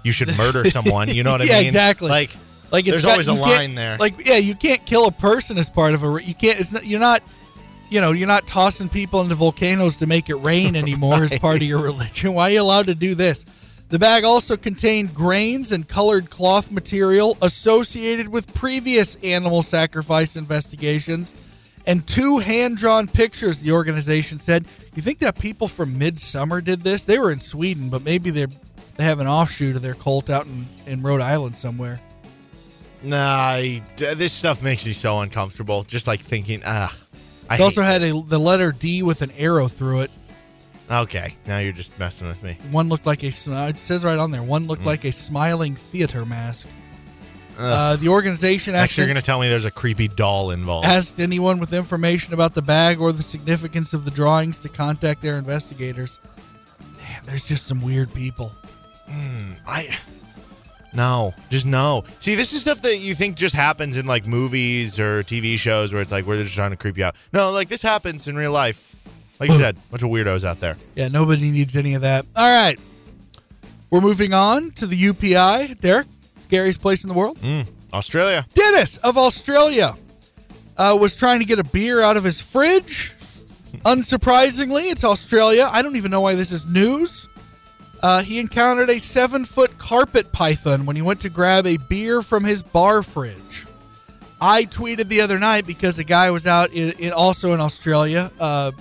you should murder someone. You know what I
yeah,
mean?
exactly.
Like
like it's
there's
got-
always a line there.
Like yeah, you can't kill a person as part of a. You can't. It's not. You're not. You know, you're not tossing people into volcanoes to make it rain anymore as part of your religion. Why are you allowed to do this? The bag also contained grains and colored cloth material associated with previous animal sacrifice investigations and two hand drawn pictures, the organization said. You think that people from Midsummer did this? They were in Sweden, but maybe they're, they have an offshoot of their cult out in, in Rhode Island somewhere.
Nah, I, this stuff makes me so uncomfortable. Just like thinking, ah. I
It also had a, the letter D with an arrow through it.
Okay, now you're just messing with me.
One looked like a. smi- It says right on there. One
Mm.
looked like a smiling theater mask. Uh, the organization
Next,
asked,
you're gonna tell me there's a creepy doll involved.
asked anyone with information about the bag or the significance of the drawings to contact their investigators. Man, there's just some weird people.
I no, just no. See, this is stuff that you think just happens in like movies or TV shows where it's like where they're just trying to creep you out. No, like this happens in real life. Like you said, bunch of weirdos out there.
Yeah, nobody needs any of that. All right. We're moving on to the UPI. Derek, scariest place in the world?
Mm, Australia.
Dennis of Australia uh, was trying to get a beer out of his fridge. Unsurprisingly, it's Australia. I don't even know why this is news. Uh, he encountered a seven foot carpet python when he went to grab a beer from his bar fridge. I tweeted the other night because a guy was out in, in also in Australia, uh,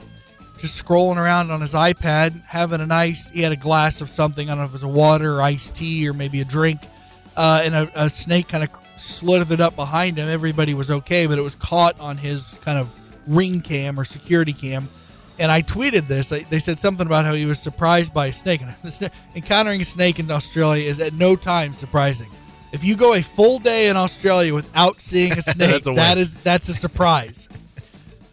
just scrolling around on his iPad, having a nice. He had a glass of something. I don't know if it was a water or iced tea or maybe a drink, uh, and a, a snake kind of slithered up behind him. Everybody was okay, but it was caught on his kind of ring cam or security cam. And I tweeted this. They, said something about how he was surprised by a snake. And encountering a snake in Australia is at no time surprising. If you go a full day in Australia without seeing a snake,
That's a
that is that's a surprise.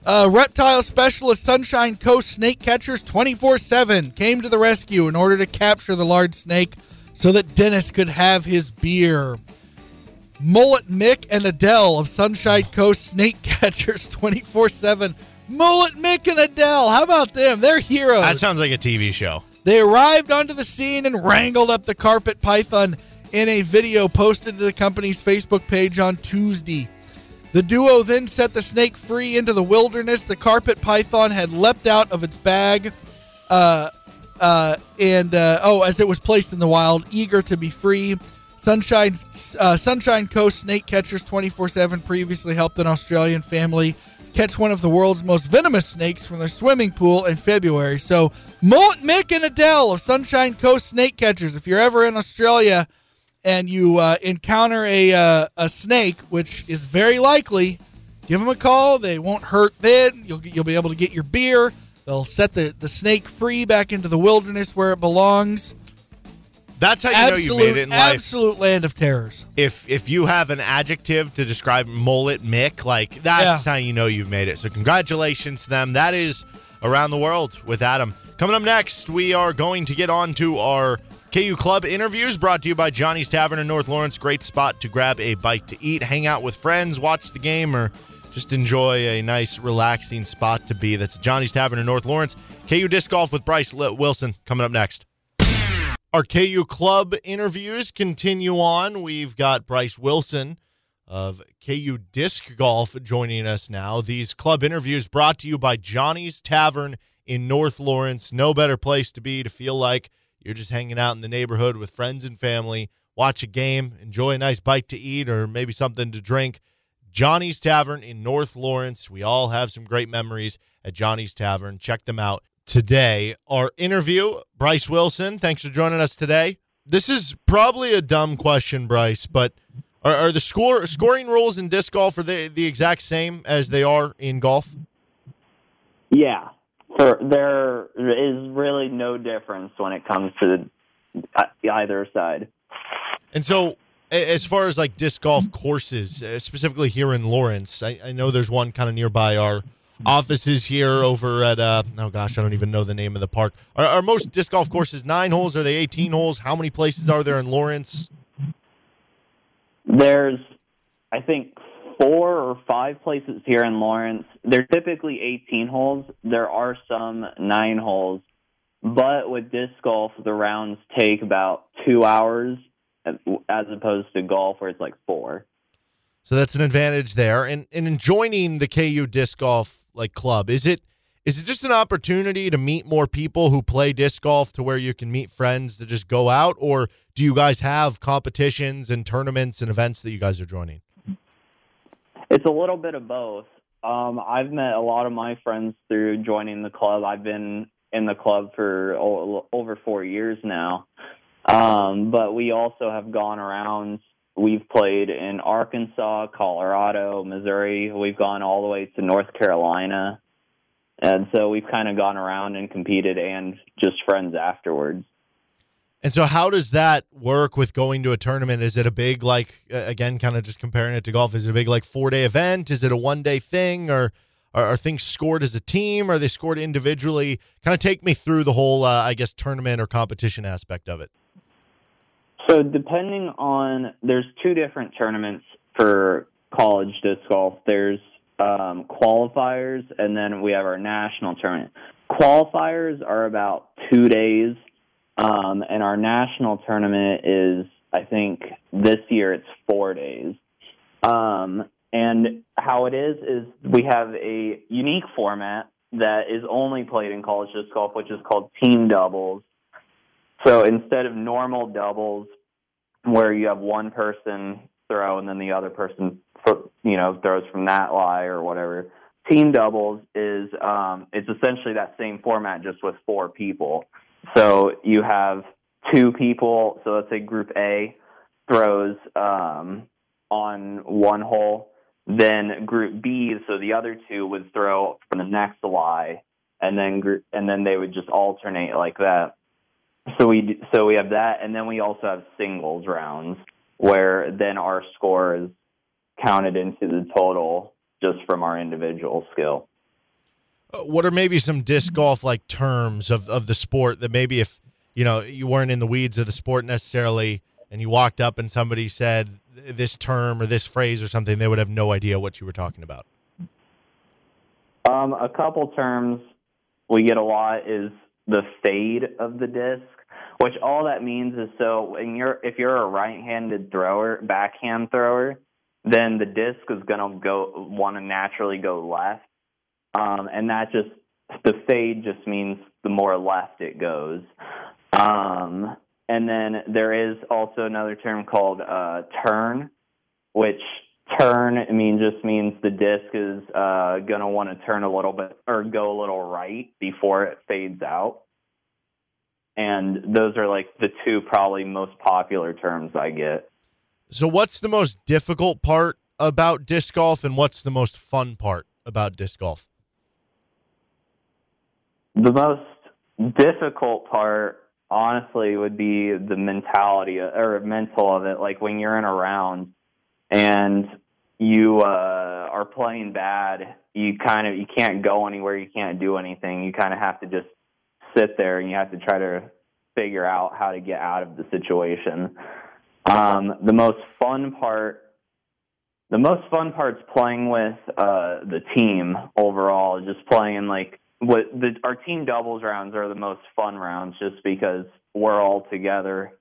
Uh, reptile specialist Sunshine Coast snake catchers 24 7 came to the rescue in order to capture the large snake so that Dennis could have his beer. Mullet Mick and Adele of Sunshine Coast Snake Catchers 24 7. Mullet Mick and Adele, how about them? They're heroes.
That sounds like a TV show.
They arrived onto the scene and wrangled up the carpet python in a video posted to the company's Facebook page on Tuesday. The duo then set the snake free into the wilderness. The carpet python had leapt out of its bag, uh, uh, and uh, oh, as it was placed in the wild, eager to be free. Sunshine uh, Sunshine Coast Snake Catchers 24 7 previously helped an Australian family catch one of the world's most venomous snakes from their swimming pool in February. So, Mullet Mick and Adele of Sunshine Coast Snake Catchers, if you're ever in Australia and you uh, encounter a, uh, a snake, which is very likely, give them a call. They won't hurt then. You'll, you'll be able to get your beer. They'll set the, the snake free back into the wilderness where it belongs.
That's how you
absolute,
know you made it in life.
Absolute land of terrors.
If if you have an adjective to describe mullet Mick, like that's
Yeah.
how you know you've made it. So congratulations to them. That is around the world with Adam. Coming up next, we are going to get on to our KU Club interviews brought to you by Johnny's Tavern in North Lawrence. Great spot to grab a bite to eat, hang out with friends, watch the game, or just enjoy a nice, relaxing spot to be. That's Johnny's Tavern in North Lawrence. KU Disc Golf with Bryce Wilson coming up next. Our KU Club interviews continue on. We've got Bryce Wilson of KU Disc Golf joining us now. These club interviews brought to you by Johnny's Tavern in North Lawrence. No better place to be to feel like you're just hanging out in the neighborhood with friends and family, watch a game, enjoy a nice bite to eat, or maybe something to drink. Johnny's Tavern in North Lawrence. We all have some great memories at Johnny's Tavern. Check them out today. Our interview, Bryce Wilson. Thanks for joining us today. This is probably a dumb question, Bryce, but are, are the score scoring rules in disc golf are they the exact same as they are in golf?
Yeah, for there is really no difference when it comes to the, uh, either side.
And so, as far as like disc golf courses, uh, specifically here in Lawrence, I, I know there's one kind of nearby our offices here over at uh oh gosh, I don't even know the name of the park. Are, are most disc golf courses nine holes? Are they 18 holes? How many places are there in Lawrence?
There's, I think, four or five places here in Lawrence. They're typically 18 holes. There are some nine holes, but with disc golf, the rounds take about two hours as opposed to golf where it's like four.
So that's an advantage there. And and in joining the KU disc golf like club, is it is it just an opportunity to meet more people who play disc golf to where you can meet friends to just go out, or do you guys have competitions and tournaments and events that you guys are joining?
It's a little bit of both. Um, I've met a lot of my friends through joining the club. I've been in the club for over four years now. Um, but we also have gone around. We've played in Arkansas, Colorado, Missouri. We've gone all the way to North Carolina. And so we've kind of gone around and competed and just friends afterwards.
And so, how does that work with going to a tournament? Is it a big, like, again, kind of just comparing it to golf? Is it a big, like, four day event? Is it a one day thing? Or are, are things scored as a team? Are they scored individually? Kind of take me through the whole, uh, I guess, tournament or competition aspect of it.
So depending on there's two different tournaments for college disc golf. There's um, qualifiers, and then we have our national tournament. Qualifiers are about two days, um, and our national tournament is, I think, this year it's four days. Um, and how it is is we have a unique format that is only played in college disc golf, which is called team doubles. So instead of normal doubles, where you have one person throw and then the other person you know throws from that lie or whatever. Team doubles is um it's essentially that same format just with four people. So you have two people so let's say group a throws um on one hole. Then group b so the other two would throw from the next lie and then group and then they would just alternate like that so we so we have that, and then we also have singles rounds where then our score is counted into the total just from our individual skill.
Uh, What are maybe some disc golf like terms of, of the sport that maybe if you know you weren't in the weeds of the sport necessarily and you walked up and somebody said this term or this phrase or something, they would have no idea what you were talking about.
Um, a couple terms we get a lot is the fade of the disc, which all that means is so when you're if you're a right-handed thrower, backhand thrower, then the disc is gonna go want to naturally go left, um, and that just the fade just means the more left it goes. Um, and then there is also another term called uh, turn, which turn I mean just means the disc is uh, going to want to turn a little bit or go a little right before it fades out. And those are like the two probably most popular terms I get.
So, what's the most difficult part about disc golf, and what's the most fun part about disc golf?
The most difficult part, honestly, would be the mentality or mental of it. Like when you're in a round and you uh, are playing bad, you kind of you can't go anywhere, you can't do anything. You kind of have to just sit there and you have to try to figure out how to get out of the situation. Um, the most fun part, the most fun part's playing with uh, the team overall. Just playing like what the our team doubles rounds are the most fun rounds, just because we're all together.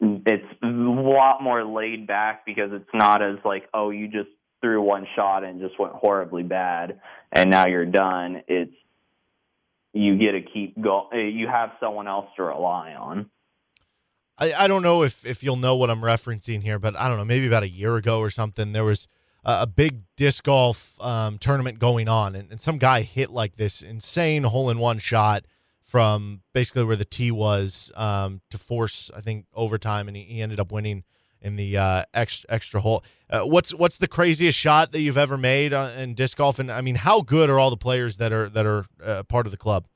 It's a lot more laid back because it's not as like, oh, you just threw one shot and just went horribly bad, and now you're done. It's you get to keep go. You have someone else to rely on.
I, I don't know if, if you'll know what I'm referencing here, but I don't know, maybe about a year ago or something, there was a, a big disc golf um, tournament going on, and, and some guy hit like this insane hole in one shot from basically where the tee was um, to force, I think, overtime, and he, he ended up winning in the uh, extra extra hole. Uh, what's what's the craziest shot that you've ever made uh, in disc golf? And I mean, how good are all the players that are that are uh, part of the club?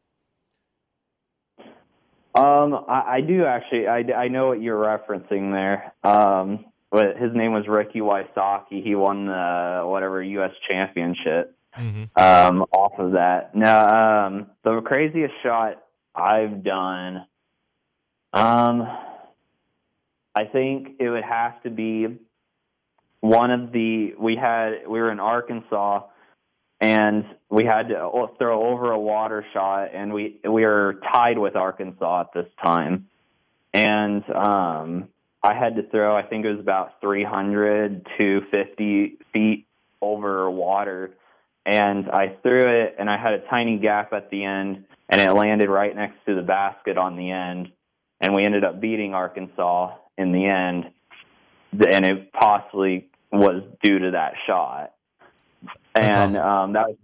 Um, I, I do actually. I, I know what you're referencing there. Um, but his name was Ricky Wysocki. He won the whatever U.S. championship mm-hmm. um, off of that. Now, um, the craziest shot I've done. Um, I think it would have to be one of the we had we were in Arkansas and we had to throw over a water shot, and we we were tied with Arkansas at this time, and um, I had to throw. I think it was about 300 to 50 feet over water, and I threw it, and I had a tiny gap at the end, and it landed right next to the basket on the end, and we ended up beating Arkansas in the end, and it possibly was due to that shot and um, that was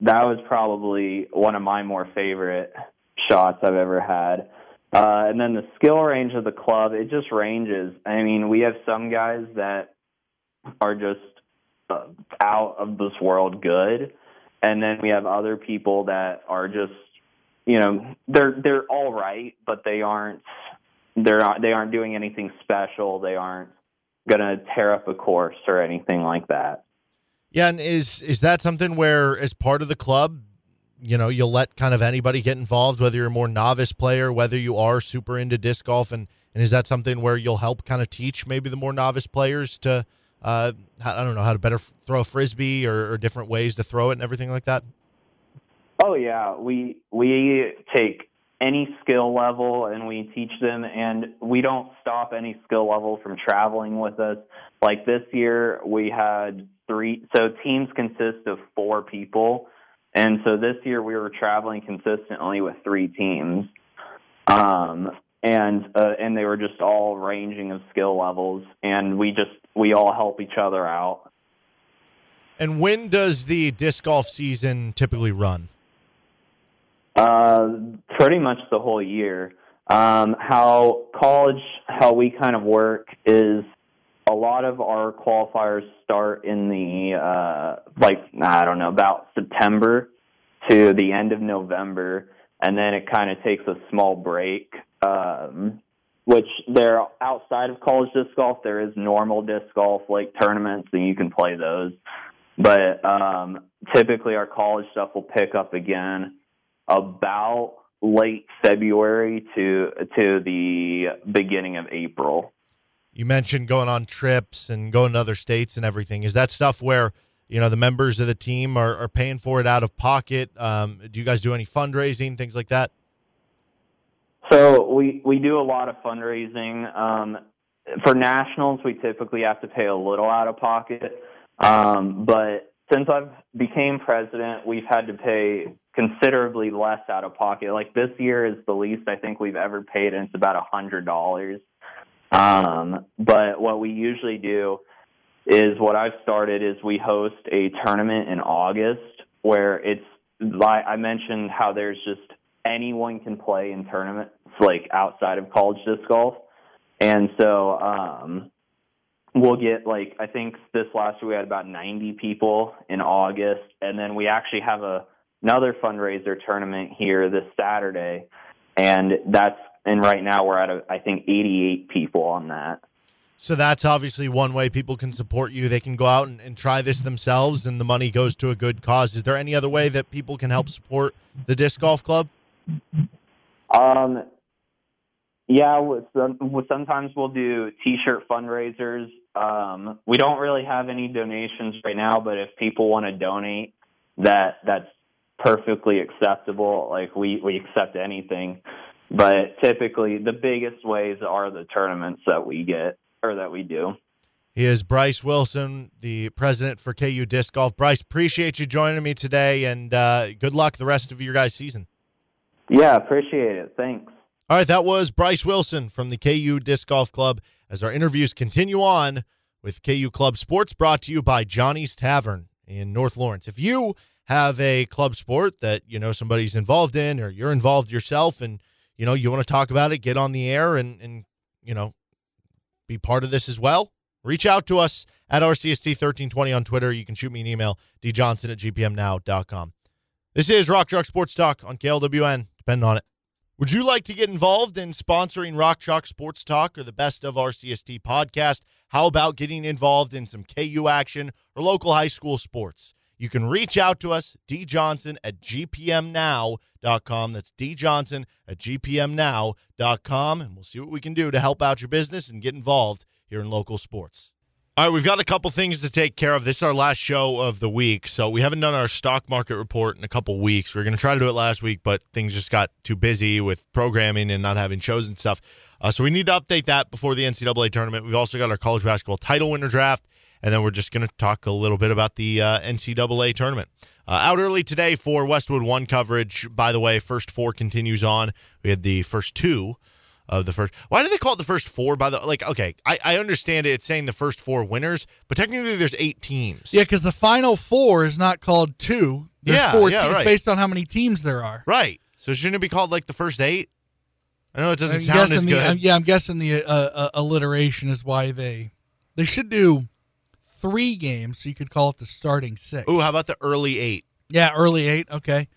that was probably one of my more favorite shots I've ever had. Uh, and then the skill range of the club, it just ranges. I mean, we have some guys that are just uh, out of this world good, and then we have other people that are just, you know, they're they're all right, but they aren't they're not they aren't doing anything special. They aren't gonna tear up a course or anything like that.
Yeah, and is is that something where, as part of the club, you know, you'll let kind of anybody get involved, whether you're a more novice player, whether you are super into disc golf, and and is that something where you'll help kind of teach maybe the more novice players to, uh, I don't know, how to better throw a frisbee or, or different ways to throw it and everything like that?
Oh yeah, we we take any skill level and we teach them and we don't stop any skill level from traveling with us. Like this year we had three so teams consist of four people. And so this year we were traveling consistently with three teams. Um and uh, and they were just all ranging of skill levels and we just we all help each other out.
And when does the disc golf season typically run
uh pretty much the whole year um how college how we kind of work is a lot of our qualifiers start in the uh, like I don't know about September to the end of November, and then it kind of takes a small break. Um, which there outside of college disc golf, there is normal disc golf like tournaments, and you can play those. But um, typically, our college stuff will pick up again about late February to to the beginning of April
you mentioned going on trips and going to other states and everything. Is that stuff where you know the members of the team are, are paying for it out of pocket? Um, do you guys do any fundraising, things like that?
So we we do a lot of fundraising. Um, for nationals, we typically have to pay a little out of pocket, um, but since I've became president, we've had to pay considerably less out of pocket. Like this year is the least I think we've ever paid, and it's about a hundred dollars. Um, but what we usually do is what I've started is we host a tournament in August where it's like I mentioned how there's just anyone can play in tournaments like outside of college disc golf. And so um we'll get like I think this last year we had about 90 people in August and then we actually have a another fundraiser tournament here this Saturday and that's and right now we're at a, I think 88 people on that.
So that's obviously one way people can support you. They can go out and, and, try this themselves, and the money goes to a good cause. Is there any other way that people can help support the disc golf club?
Um, yeah, sometimes we'll do T-shirt fundraisers. Um, we don't really have any donations right now, but if people want to donate, that that's perfectly acceptable. Like we we accept anything, but typically the biggest ways are the tournaments that we get or that we do.
He is Bryce Wilson, the president for KU Disc Golf. Bryce, appreciate you joining me today, and uh, good luck the rest of your guys' season.
Yeah, appreciate it. Thanks.
All right, that was Bryce Wilson from the KU Disc Golf Club. As our interviews continue on with KU Club Sports, brought to you by Johnny's Tavern in North Lawrence. If you have a club sport that you know somebody's involved in, or you're involved yourself, and you know you want to talk about it, get on the air and and you know be part of this as well, reach out to us at RCST1320 on Twitter. You can shoot me an email, djohnson at gpmnow.com. This is Rock Chalk Sports Talk on KLWN. Depend on it. Would you like to get involved in sponsoring Rock Chalk Sports Talk or the Best of RCST podcast? How about getting involved in some KU action or local high school sports? You can reach out to us, djohnson at gpmnow.com. That's djohnson at gpmnow.com, and we'll see what we can do to help out your business and get involved here in local sports. All right, we've got a couple things to take care of. This is our last show of the week, so we haven't done our stock market report in a couple weeks. We are going to try to do it last week, but things just got too busy with programming and not having shows and stuff. Uh, so we need to update that before the NCAA tournament. We've also got our college basketball title winner draft and then we're just going to talk a little bit about the uh, NCAA tournament. Uh, out early today for Westwood One coverage. By the way, first four continues on. We had the first two of the first. Why do they call it the first four? By the like, okay, I, I understand it. It's saying the first four winners, but technically there's eight teams.
Yeah, because the final four is not called two. There's
yeah,
four
yeah,
teams
right.
based on how many teams there are.
Right. So shouldn't it be called like the first eight? I know it doesn't I'm sound as
the,
good.
I'm, yeah, I'm guessing the uh, uh, alliteration is why they they should do three games, so you could call it the starting six.
Ooh, how about the early eight?
Yeah, early eight. Okay,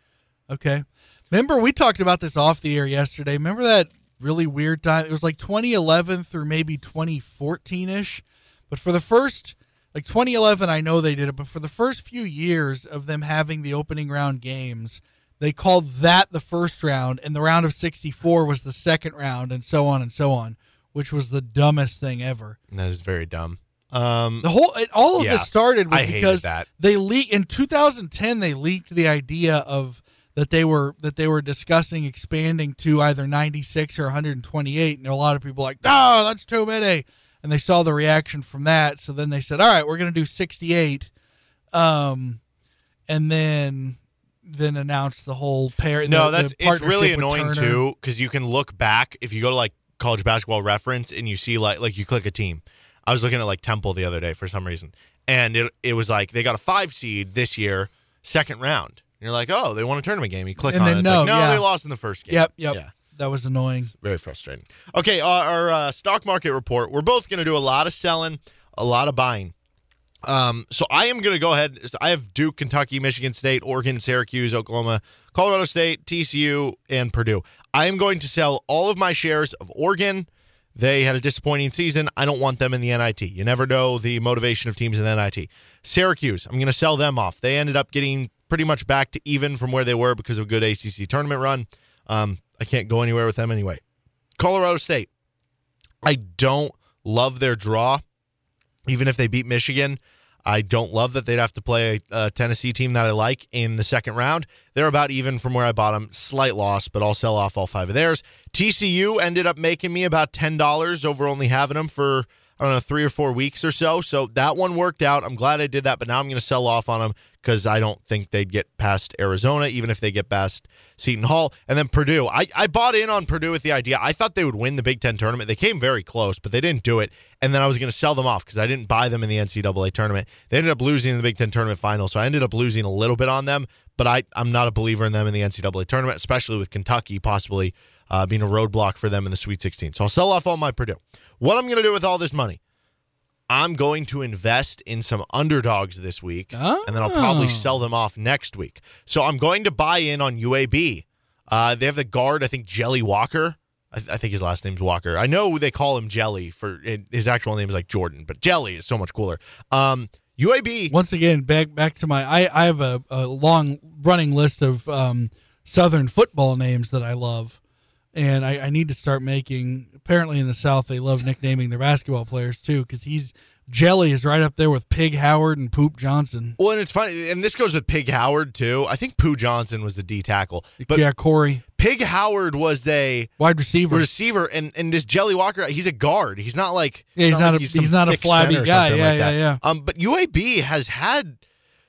okay. Remember we talked about this off the air yesterday. Remember that really weird time? It was like 2011 through maybe 2014 ish. But for the first, like 2011, I know they did it. But for the first few years of them having the opening round games, they called that the first round, and the round of 64 was the second round, and so on and so on, which was the dumbest thing ever.
That is very dumb. Um,
the whole it, all of
yeah,
this started was because
that.
they leaked in 2010. They leaked the idea of that they were that they were discussing expanding to either 96 or 128, and a lot of people were like, no, that's too many. And they saw the reaction from that, so then they said, all right, we're going to do 68, um, and then then announced the whole pair.
No,
the,
that's
the
it's really annoying too because you can look back if you go to like college basketball reference and you see like like you click a team. I was looking at like Temple the other day for some reason, and it it was like they got a five seed this year, second round. And you're like, oh, they won a tournament game. You click
And
on
then
it,
no,
like, no,
yeah.
they lost in the first game.
Yep, yep.
Yeah,
That was annoying.
very frustrating. Okay, uh, our uh, stock market report. We're both going to do a lot of selling, a lot of buying. Um, so I am going to go ahead. I have Duke, Kentucky, Michigan State, Oregon, Syracuse, Oklahoma, Colorado State, TCU, and Purdue. I am going to sell all of my shares of Oregon. They had a disappointing season. I don't want them in the NIT. You never know the motivation of teams in the NIT. Syracuse, I'm going to sell them off. They ended up getting pretty much back to even from where they were because of a good ACC tournament run. Um, I can't go anywhere with them anyway. Colorado State, I don't love their draw. Even if they beat Michigan, I don't love that they'd have to play a, a Tennessee team that I like in the second round. They're about even from where I bought them. Slight loss, but I'll sell off all five of theirs. TCU ended up making me about ten dollars over only having them for I don't know, three or four weeks or so. So that one worked out. I'm glad I did that, but now I'm going to sell off on them because I don't think they'd get past Arizona, even if they get past Seton Hall. And then Purdue. I, I bought in on Purdue with the idea. I thought they would win the Big Ten tournament. They came very close, but they didn't do it. And then I was going to sell them off because I didn't buy them in the NCAA tournament. They ended up losing in the Big Ten tournament final. So I ended up losing a little bit on them, but I, I'm not a believer in them in the NCAA tournament, especially with Kentucky possibly uh, being a roadblock for them in the Sweet 16. So I'll sell off all my Purdue. What I'm going to do with all this money, I'm going to invest in some underdogs this week, and then I'll probably
Oh.
sell them off next week. So I'm going to buy in on UAB. Uh, they have the guard, I think Jelly Walker. I, I think his last name's Walker. I know they call him Jelly for his actual name is like Jordan, but Jelly is so much cooler. Um, UAB.
Once again, back back to my I, I have a, a long running list of um, Southern football names that I love, and I, I need to start making. Apparently, in the South, they love nicknaming their basketball players too, because he's Jelly is right up there with Pig Howard and Poop Johnson.
Well, and it's funny, and this goes with Pig Howard too. I think Pooh Johnson was the D tackle, but
yeah, Corey,
Pig Howard was a
wide receiver.
receiver, and and this Jelly Walker, he's a guard. He's not like
Yeah, he's
it's
not
like
a-
some
he's not a flabby guy. Yeah,
like
yeah,
that.
yeah.
Um, but UAB has had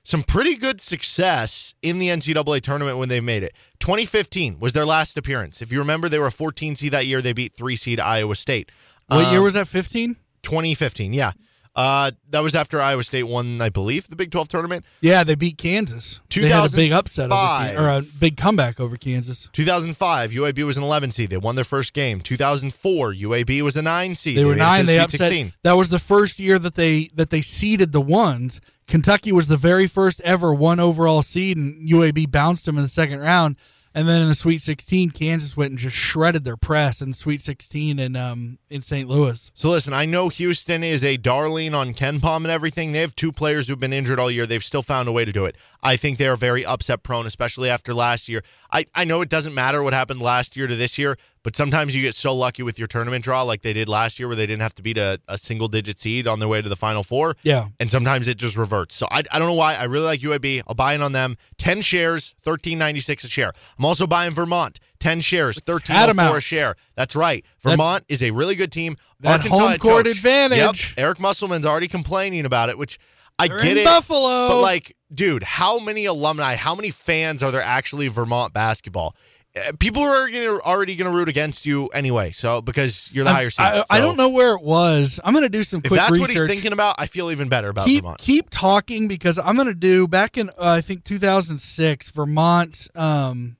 some pretty good success in the NCAA tournament when they made it. 2015 was their last appearance. If you remember, they were a 14 seed that year. They beat three seed Iowa State.
what year
Um,
was that? Fifteen.
2015? Yeah. Uh, that was after Iowa State won, I believe, the Big 12 tournament.
Yeah, they beat Kansas. They had a big upset over
2005.
Or a big comeback over Kansas.
2005, UAB was an 11 seed. They won their first game. 2004, UAB was a 9 seed.
They were
it to
nine. They
Sweet
upset.
16.
That was the first year that they that they seeded the ones. Kentucky was the very first ever one overall seed, and UAB bounced them in the second round. And then in the Sweet 16, Kansas went and just shredded their press in Sweet 16 in um in St. Louis.
So listen, I know Houston is a darling on KenPom and everything. They have two players who've been injured all year. They've still found a way to do it. I think they are very upset prone, especially after last year. I, I know it doesn't matter what happened last year to this year, but sometimes you get so lucky with your tournament draw like they did last year where they didn't have to beat a, a single digit seed on their way to the final four.
Yeah.
And sometimes it just reverts. So I, I don't know why. I really like UAB. I'll buy in on them. 10 shares, 1396 a share. I'm also buying Vermont. 10 shares, 1304 a share. That's right. Vermont is a really good team.
That
Arkansas
home court
coach.
advantage.
Yep. Eric Musselman's already complaining about it, which I
They're
get it.
Buffalo.
But like, dude, how many alumni, how many fans are there actually Vermont basketball? Uh, People are gonna, already going to root against you anyway, so because you're the higher seed.
I, I don't know where it was. I'm going to do some
if
quick
that's what he's thinking about. I feel even better about
keep
Vermont.
keep talking because I'm going to do back in uh, I think 2006 Vermont um,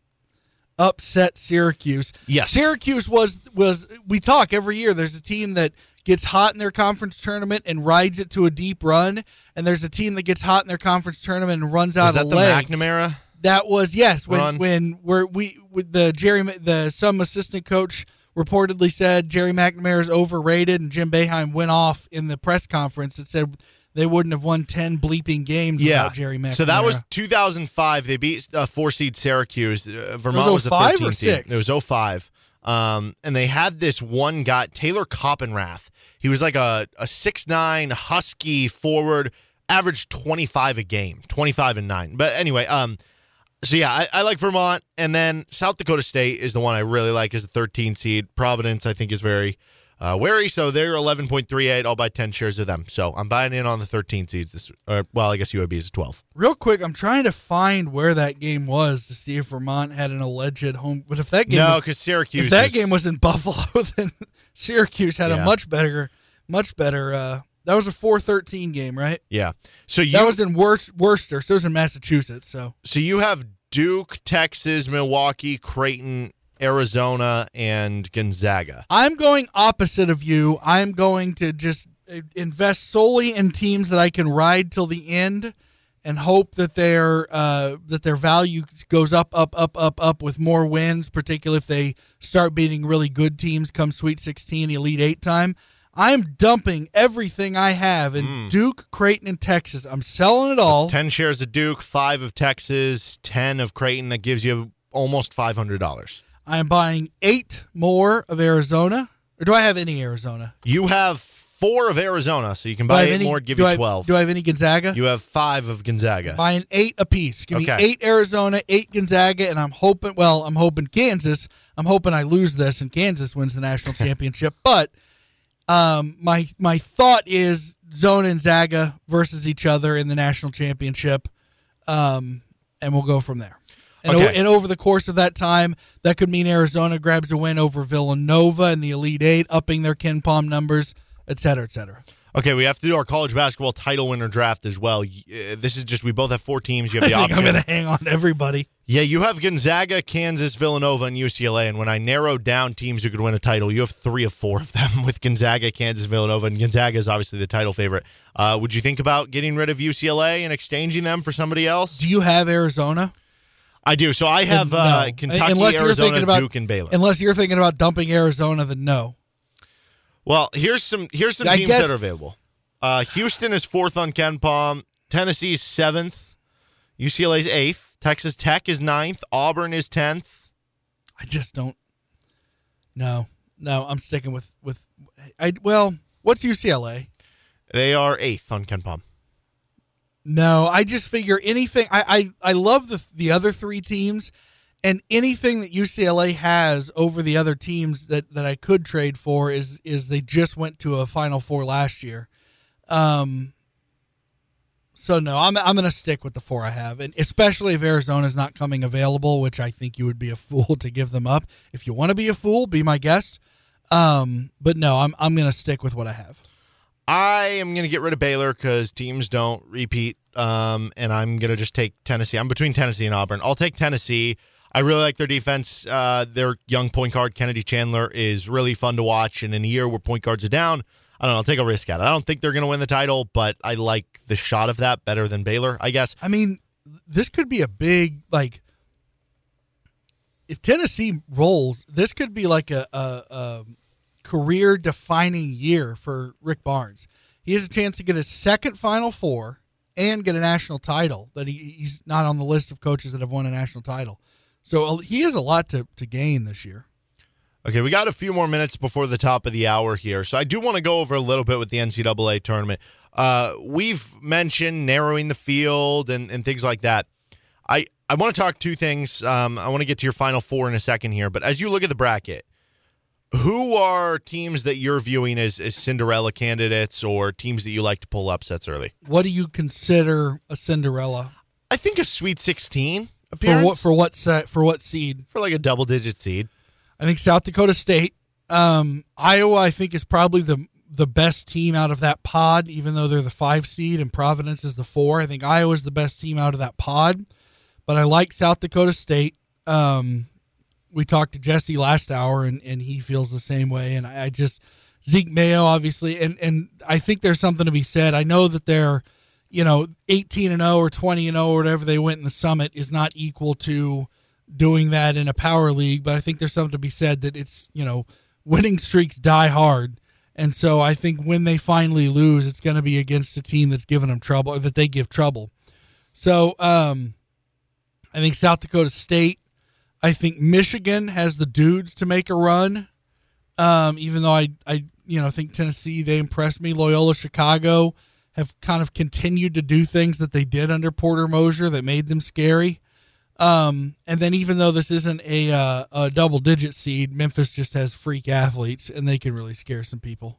upset Syracuse.
Yes.
Syracuse was was we talk every year. There's a team that gets hot in their conference tournament and rides it to a deep run, and there's a team that gets hot in their conference tournament and runs out
Was that
of
the
legs.
McNamara?
That was yes when
Run.
when we're we with the Gerry the some assistant coach reportedly said Gerry McNamara is overrated and Jim Boeheim went off in the press conference and said they wouldn't have won ten bleeping games
Yeah.
without Gerry McNamara.
So that was 2005. They beat uh, four seed Syracuse. Uh, Vermont was, the
05 or
13 seed. It was 05. Um, and they had this one guy, Taylor Coppenrath. He was like a a six nine husky forward, averaged 25 a game, 25 and nine. But anyway, um, so yeah, I, I like Vermont, and then South Dakota State is the one I really like as the 13 seed. Providence, I think, is very uh, wary, so they're 11.38. I'll buy 10 shares of them. So I'm buying in on the 13 seeds. This, or, well, I guess UAB is a 12.
real quick. I'm trying to find where that game was to see if Vermont had an alleged home. But if that game
No, because Syracuse.
if that
is-
game was in Buffalo, then Syracuse had
Yeah.
a much better, much better. uh That was a 4-13 game, right?
yeah. So you
that was in Wor- Worcester, so it was in Massachusetts. So
so you have Duke, Texas, Milwaukee, Creighton, Arizona, and Gonzaga.
I'm going opposite of you. I'm going to just uh, invest solely in teams that I can ride till the end, and hope that their uh, that their value goes up, up, up, up, up with more wins. Particularly if they start beating really good teams come Sweet 16, Elite Eight time. I'm dumping everything I have in mm. Duke, Creighton, and Texas. I'm selling it all.
It's 10 shares of Duke, 5 of Texas, 10 of Creighton. That gives you almost $500.
I am buying eight more of Arizona. Or do I have any Arizona?
You have 4 of Arizona, so you can buy 8
any,
more, give you
I-
12.
do I have any Gonzaga?
you have 5 of Gonzaga.
buying eight apiece. Give me eight Arizona, eight Gonzaga, and I'm hoping. Well, I'm hoping Kansas. I'm hoping I lose this and Kansas wins the national championship. But Um, my my thought is Zona and Zaga versus each other in the national championship, um, and we'll go from there. And, o- and over the course of that time, that could mean Arizona grabs a win over Villanova in the Elite Eight, upping their KenPom numbers, et cetera, et cetera.
Okay, we have to do our college basketball title winner draft as well. Uh, this is just we both have four teams. You have
I
the
think I'm going to hang on to everybody.
Yeah, you have Gonzaga, Kansas, Villanova, and UCLA. And when I narrowed down teams who could win a title, you have three of four of them with Gonzaga, Kansas, Villanova, and Gonzaga is obviously the title favorite. Uh, would you think about getting rid of UCLA and exchanging them for somebody else?
Do you have Arizona?
I do. So I have
Then
uh. Kentucky,
Unless you're
Arizona,
thinking about-
Duke, and Baylor.
Unless you're thinking about dumping Arizona, then no.
Well, here's some here's some
I
teams
guess-
that are available. Uh, Houston is fourth on KenPom. Tennessee's seventh. UCLA's eighth. Texas Tech is ninth. Auburn is tenth.
I just don't. No, no, I'm sticking with with. I well, what's UCLA?
They are eighth on KenPom.
No, I just figure anything. I I, I love the the other three teams, and anything that UCLA has over the other teams that that I could trade for is is they just went to a Final Four last year. Um. So no, I'm I'm gonna stick with the four I have, and especially if Arizona's not coming available, which I think you would be a fool to give them up. If you want to be a fool, be my guest. Um, but no, I'm I'm gonna stick with what I have.
I am going to get rid of Baylor because teams don't repeat. Um, and I'm going to just take Tennessee. I'm between Tennessee and Auburn. I'll take Tennessee. I really like their defense. Uh, their young point guard, Kennedy Chandler, is really fun to watch. And in a year where point guards are down, I don't know. I'll take a risk at it. I don't think they're going to win the title, but I like the shot of that better than Baylor, I guess.
I mean, this could be a big like. If Tennessee rolls, this could be like a, a, a career defining year for Rick Barnes. He has a chance to get his second Final Four and get a national title. That he, he's not on the list of coaches that have won a national title. So he has a lot to, to gain this year.
Okay, we got a few more minutes before the top of the hour here. So I do want to go over a little bit with the NCAA tournament. Uh, we've mentioned narrowing the field and, and things like that. I, I want to talk two things. Um, I want to get to your final four in a second here. But as you look at the bracket, who are teams that you're viewing as, as Cinderella candidates or teams that you like to pull upsets early?
What do you consider a Cinderella
I think a Sweet 16
for what for what set for what seed?
For like a double digit seed.
I think South Dakota State, um, Iowa. I think is probably the the best team out of that pod, even though they're the five seed and Providence is the four. I think Iowa's the best team out of that pod, but I like South Dakota State. Um, we talked to Jesse last hour, and, and he feels the same way. And I, I just Zeke Mayo, obviously, and and I think there's something to be said. I know that they're, you know, 18 and 0 or 20 and 0 or whatever they went in the summit is not equal to doing that in a power league, but I think there's something to be said that it's, you know, winning streaks die hard. And so I think when they finally lose, it's going to be against a team that's giving them trouble or that they give trouble. So um, I think South Dakota State, I think Michigan has the dudes to make a run. Um, even though I, I, you know, think Tennessee, they impressed me. Loyola Chicago have kind of continued to do things that they did under Porter Moser that made them scary. Um, and then even though this isn't a, uh, a double digit seed, Memphis just has freak athletes and they can really scare some people.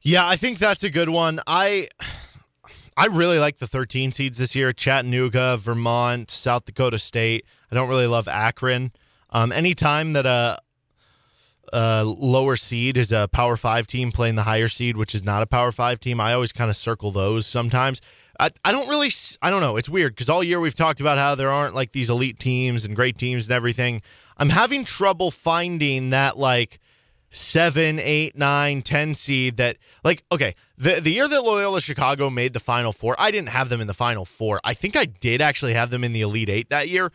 Yeah, I think that's a good one. I I really like the 13 seeds this year: Chattanooga, Vermont, South Dakota State. I don't really love Akron. Um, anytime that a, a lower seed is a Power Five team playing the higher seed, which is not a Power Five team, I always kind of circle those. Sometimes I, I don't really. I don't know. It's weird because all year we've talked about how there aren't like these elite teams and great teams and everything. I'm having trouble finding that like seven, eight, nine, ten seed that like okay, the the year that Loyola Chicago made the final four, I didn't have them in the final four. I think I did actually have them in the elite eight that year.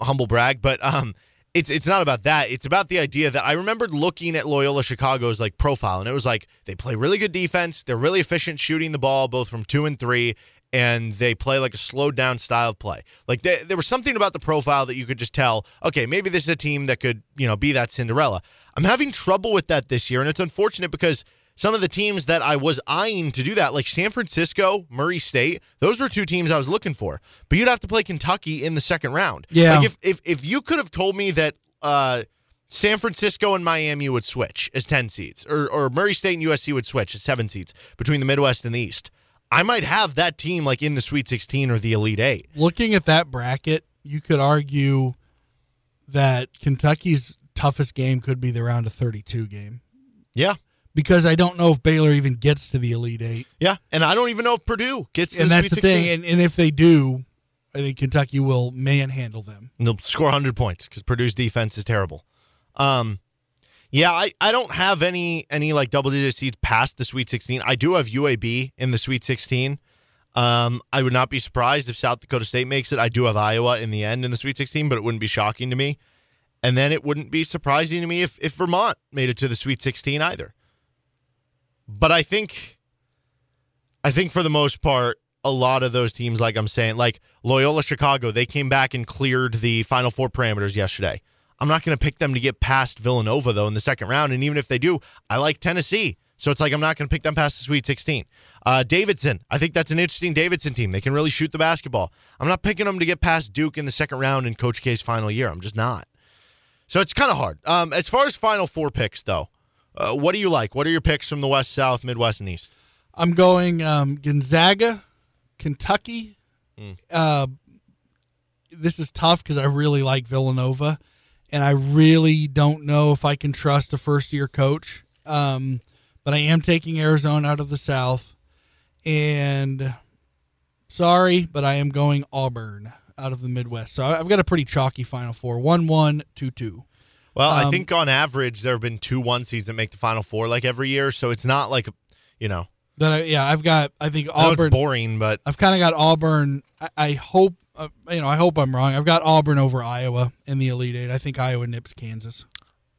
Humble brag, but um it's it's not about that. It's about the idea that I remembered looking at Loyola Chicago's like profile, and it was like they play really good defense. They're really efficient shooting the ball, both from two and three, and they play like a slowed down style of play. Like they, there was something about the profile that you could just tell. Okay, maybe this is a team that could you know be that Cinderella. I'm having trouble with that this year, and it's unfortunate because some of the teams that I was eyeing to do that, like San Francisco, Murray State, those were two teams I was looking for. But you'd have to play Kentucky in the second round.
Yeah.
Like if if if you could have told me that uh San Francisco and Miami would switch as 10 seeds, or, or Murray State and USC would switch as seven seeds between the Midwest and the East. I might have that team like in the Sweet 16 or the Elite Eight.
Looking at that bracket, you could argue that Kentucky's toughest game could be the round of 32 game
Yeah.
Because I don't know if Baylor even gets to the Elite Eight.
Yeah. And I don't even know if Purdue gets to
and
the
that's the thing. And, and if they do, I think Kentucky will manhandle them.
And they'll score 100 points because Purdue's defense is terrible. Um, yeah, I, I don't have any any like double digit seeds past the Sweet 16. I do have UAB in the Sweet 16. Um, I would not be surprised if South Dakota State makes it. I do have Iowa in the end in the Sweet 16, but it wouldn't be shocking to me. And then it wouldn't be surprising to me if, if Vermont made it to the Sweet 16 either. But I think I think for the most part, a lot of those teams, like I'm saying, like Loyola Chicago, they came back and cleared the Final Four parameters yesterday. I'm not going to pick them to get past Villanova, though, in the second round. And even if they do, I like Tennessee. So it's like I'm not going to pick them past the Sweet 16. Uh, Davidson, I think that's an interesting Davidson team. They can really shoot the basketball. I'm not picking them to get past Duke in the second round in Coach K's final year. I'm just not. So it's kind of hard. Um, as far as Final Four picks, though, uh, what do you like? What are your picks from the West, South, Midwest, and East?
I'm going um, Gonzaga, Kentucky. Uh, this is tough because I really like Villanova, and I really don't know if I can trust a first year coach. Um, but I am taking Arizona out of the South, and sorry, but I am going Auburn out of the Midwest. So I've got a pretty chalky Final Four: one, one, two, two.
Well, I
Um,
think on average there have been two one seeds that make the Final Four like every year, so it's not like you know.
Then I, yeah, I've got. I think
I
Auburn.
it's boring, but
I've kind of got Auburn. I, I hope, uh, you know, I hope I'm wrong. I've got Auburn over Iowa in the Elite Eight. I think Iowa nips Kansas.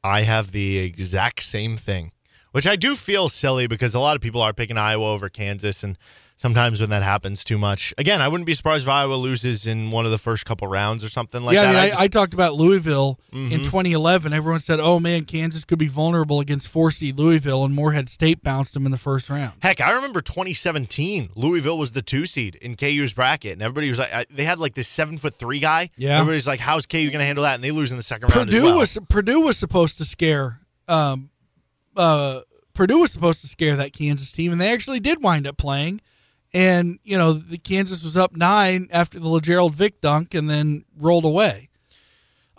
I have the exact same thing, which I do feel silly because a lot of people are picking Iowa over Kansas, and sometimes when that happens too much, again, I wouldn't be surprised if Iowa loses in one of the first couple rounds or something like
yeah,
that.
I, mean, I,
just-
I talked about Louisville in
Mhm.
2011. Everyone said, "Oh man, Kansas could be vulnerable against four seed Louisville," and Morehead State bounced them in the first round.
Heck, I remember 2017. Louisville was the two seed in KU's bracket, and everybody was like, I, they had like this seven foot three guy.
Yeah.
everybody's like, how's KU going to handle that? And they lose in the second round as
Purdue
well.
was Purdue was supposed to scare. Um, uh, Purdue was supposed to scare that Kansas team, and they actually did wind up playing. And you know, the Kansas was up nine after the Lagerald Vick dunk, and then rolled away.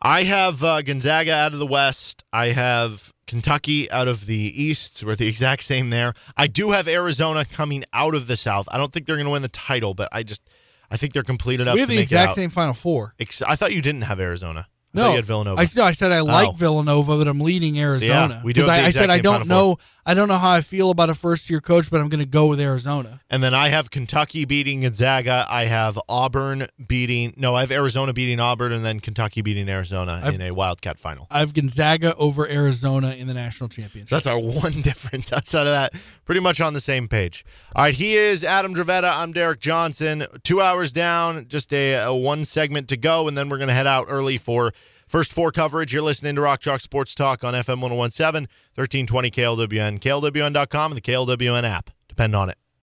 I have uh, Gonzaga out of the West. I have Kentucky out of the East. We're the exact same there. I do have Arizona coming out of the South. I don't think they're going to win the title, but I just I think they're complete enough.
we have the exact same Final Four.
I thought you didn't have Arizona.
No,
you had Villanova.
I, no, I said I oh. like
Oh.
Villanova, but I'm leading Arizona.
we do
'Cause
have the
I, I said I don't know. I don't know how I feel about a first year coach, but I'm going to go with Arizona.
and then I have Kentucky beating Gonzaga. I have Auburn beating. No, I have Arizona beating Auburn, and then Kentucky beating Arizona
I've-
in a Wildcat final.
I have Gonzaga over Arizona in the national championship.
That's our one difference. Outside of that, pretty much on the same page. All right, he is Adam Dravetta. I'm Derek Johnson. Two hours down, just a, a one segment to go, and then we're going to head out early for first four coverage. You're listening to Rock Chalk Sports Talk on FM 1017, 1320 KLWN, KLWN.com, and the KLWN app. Depend on it.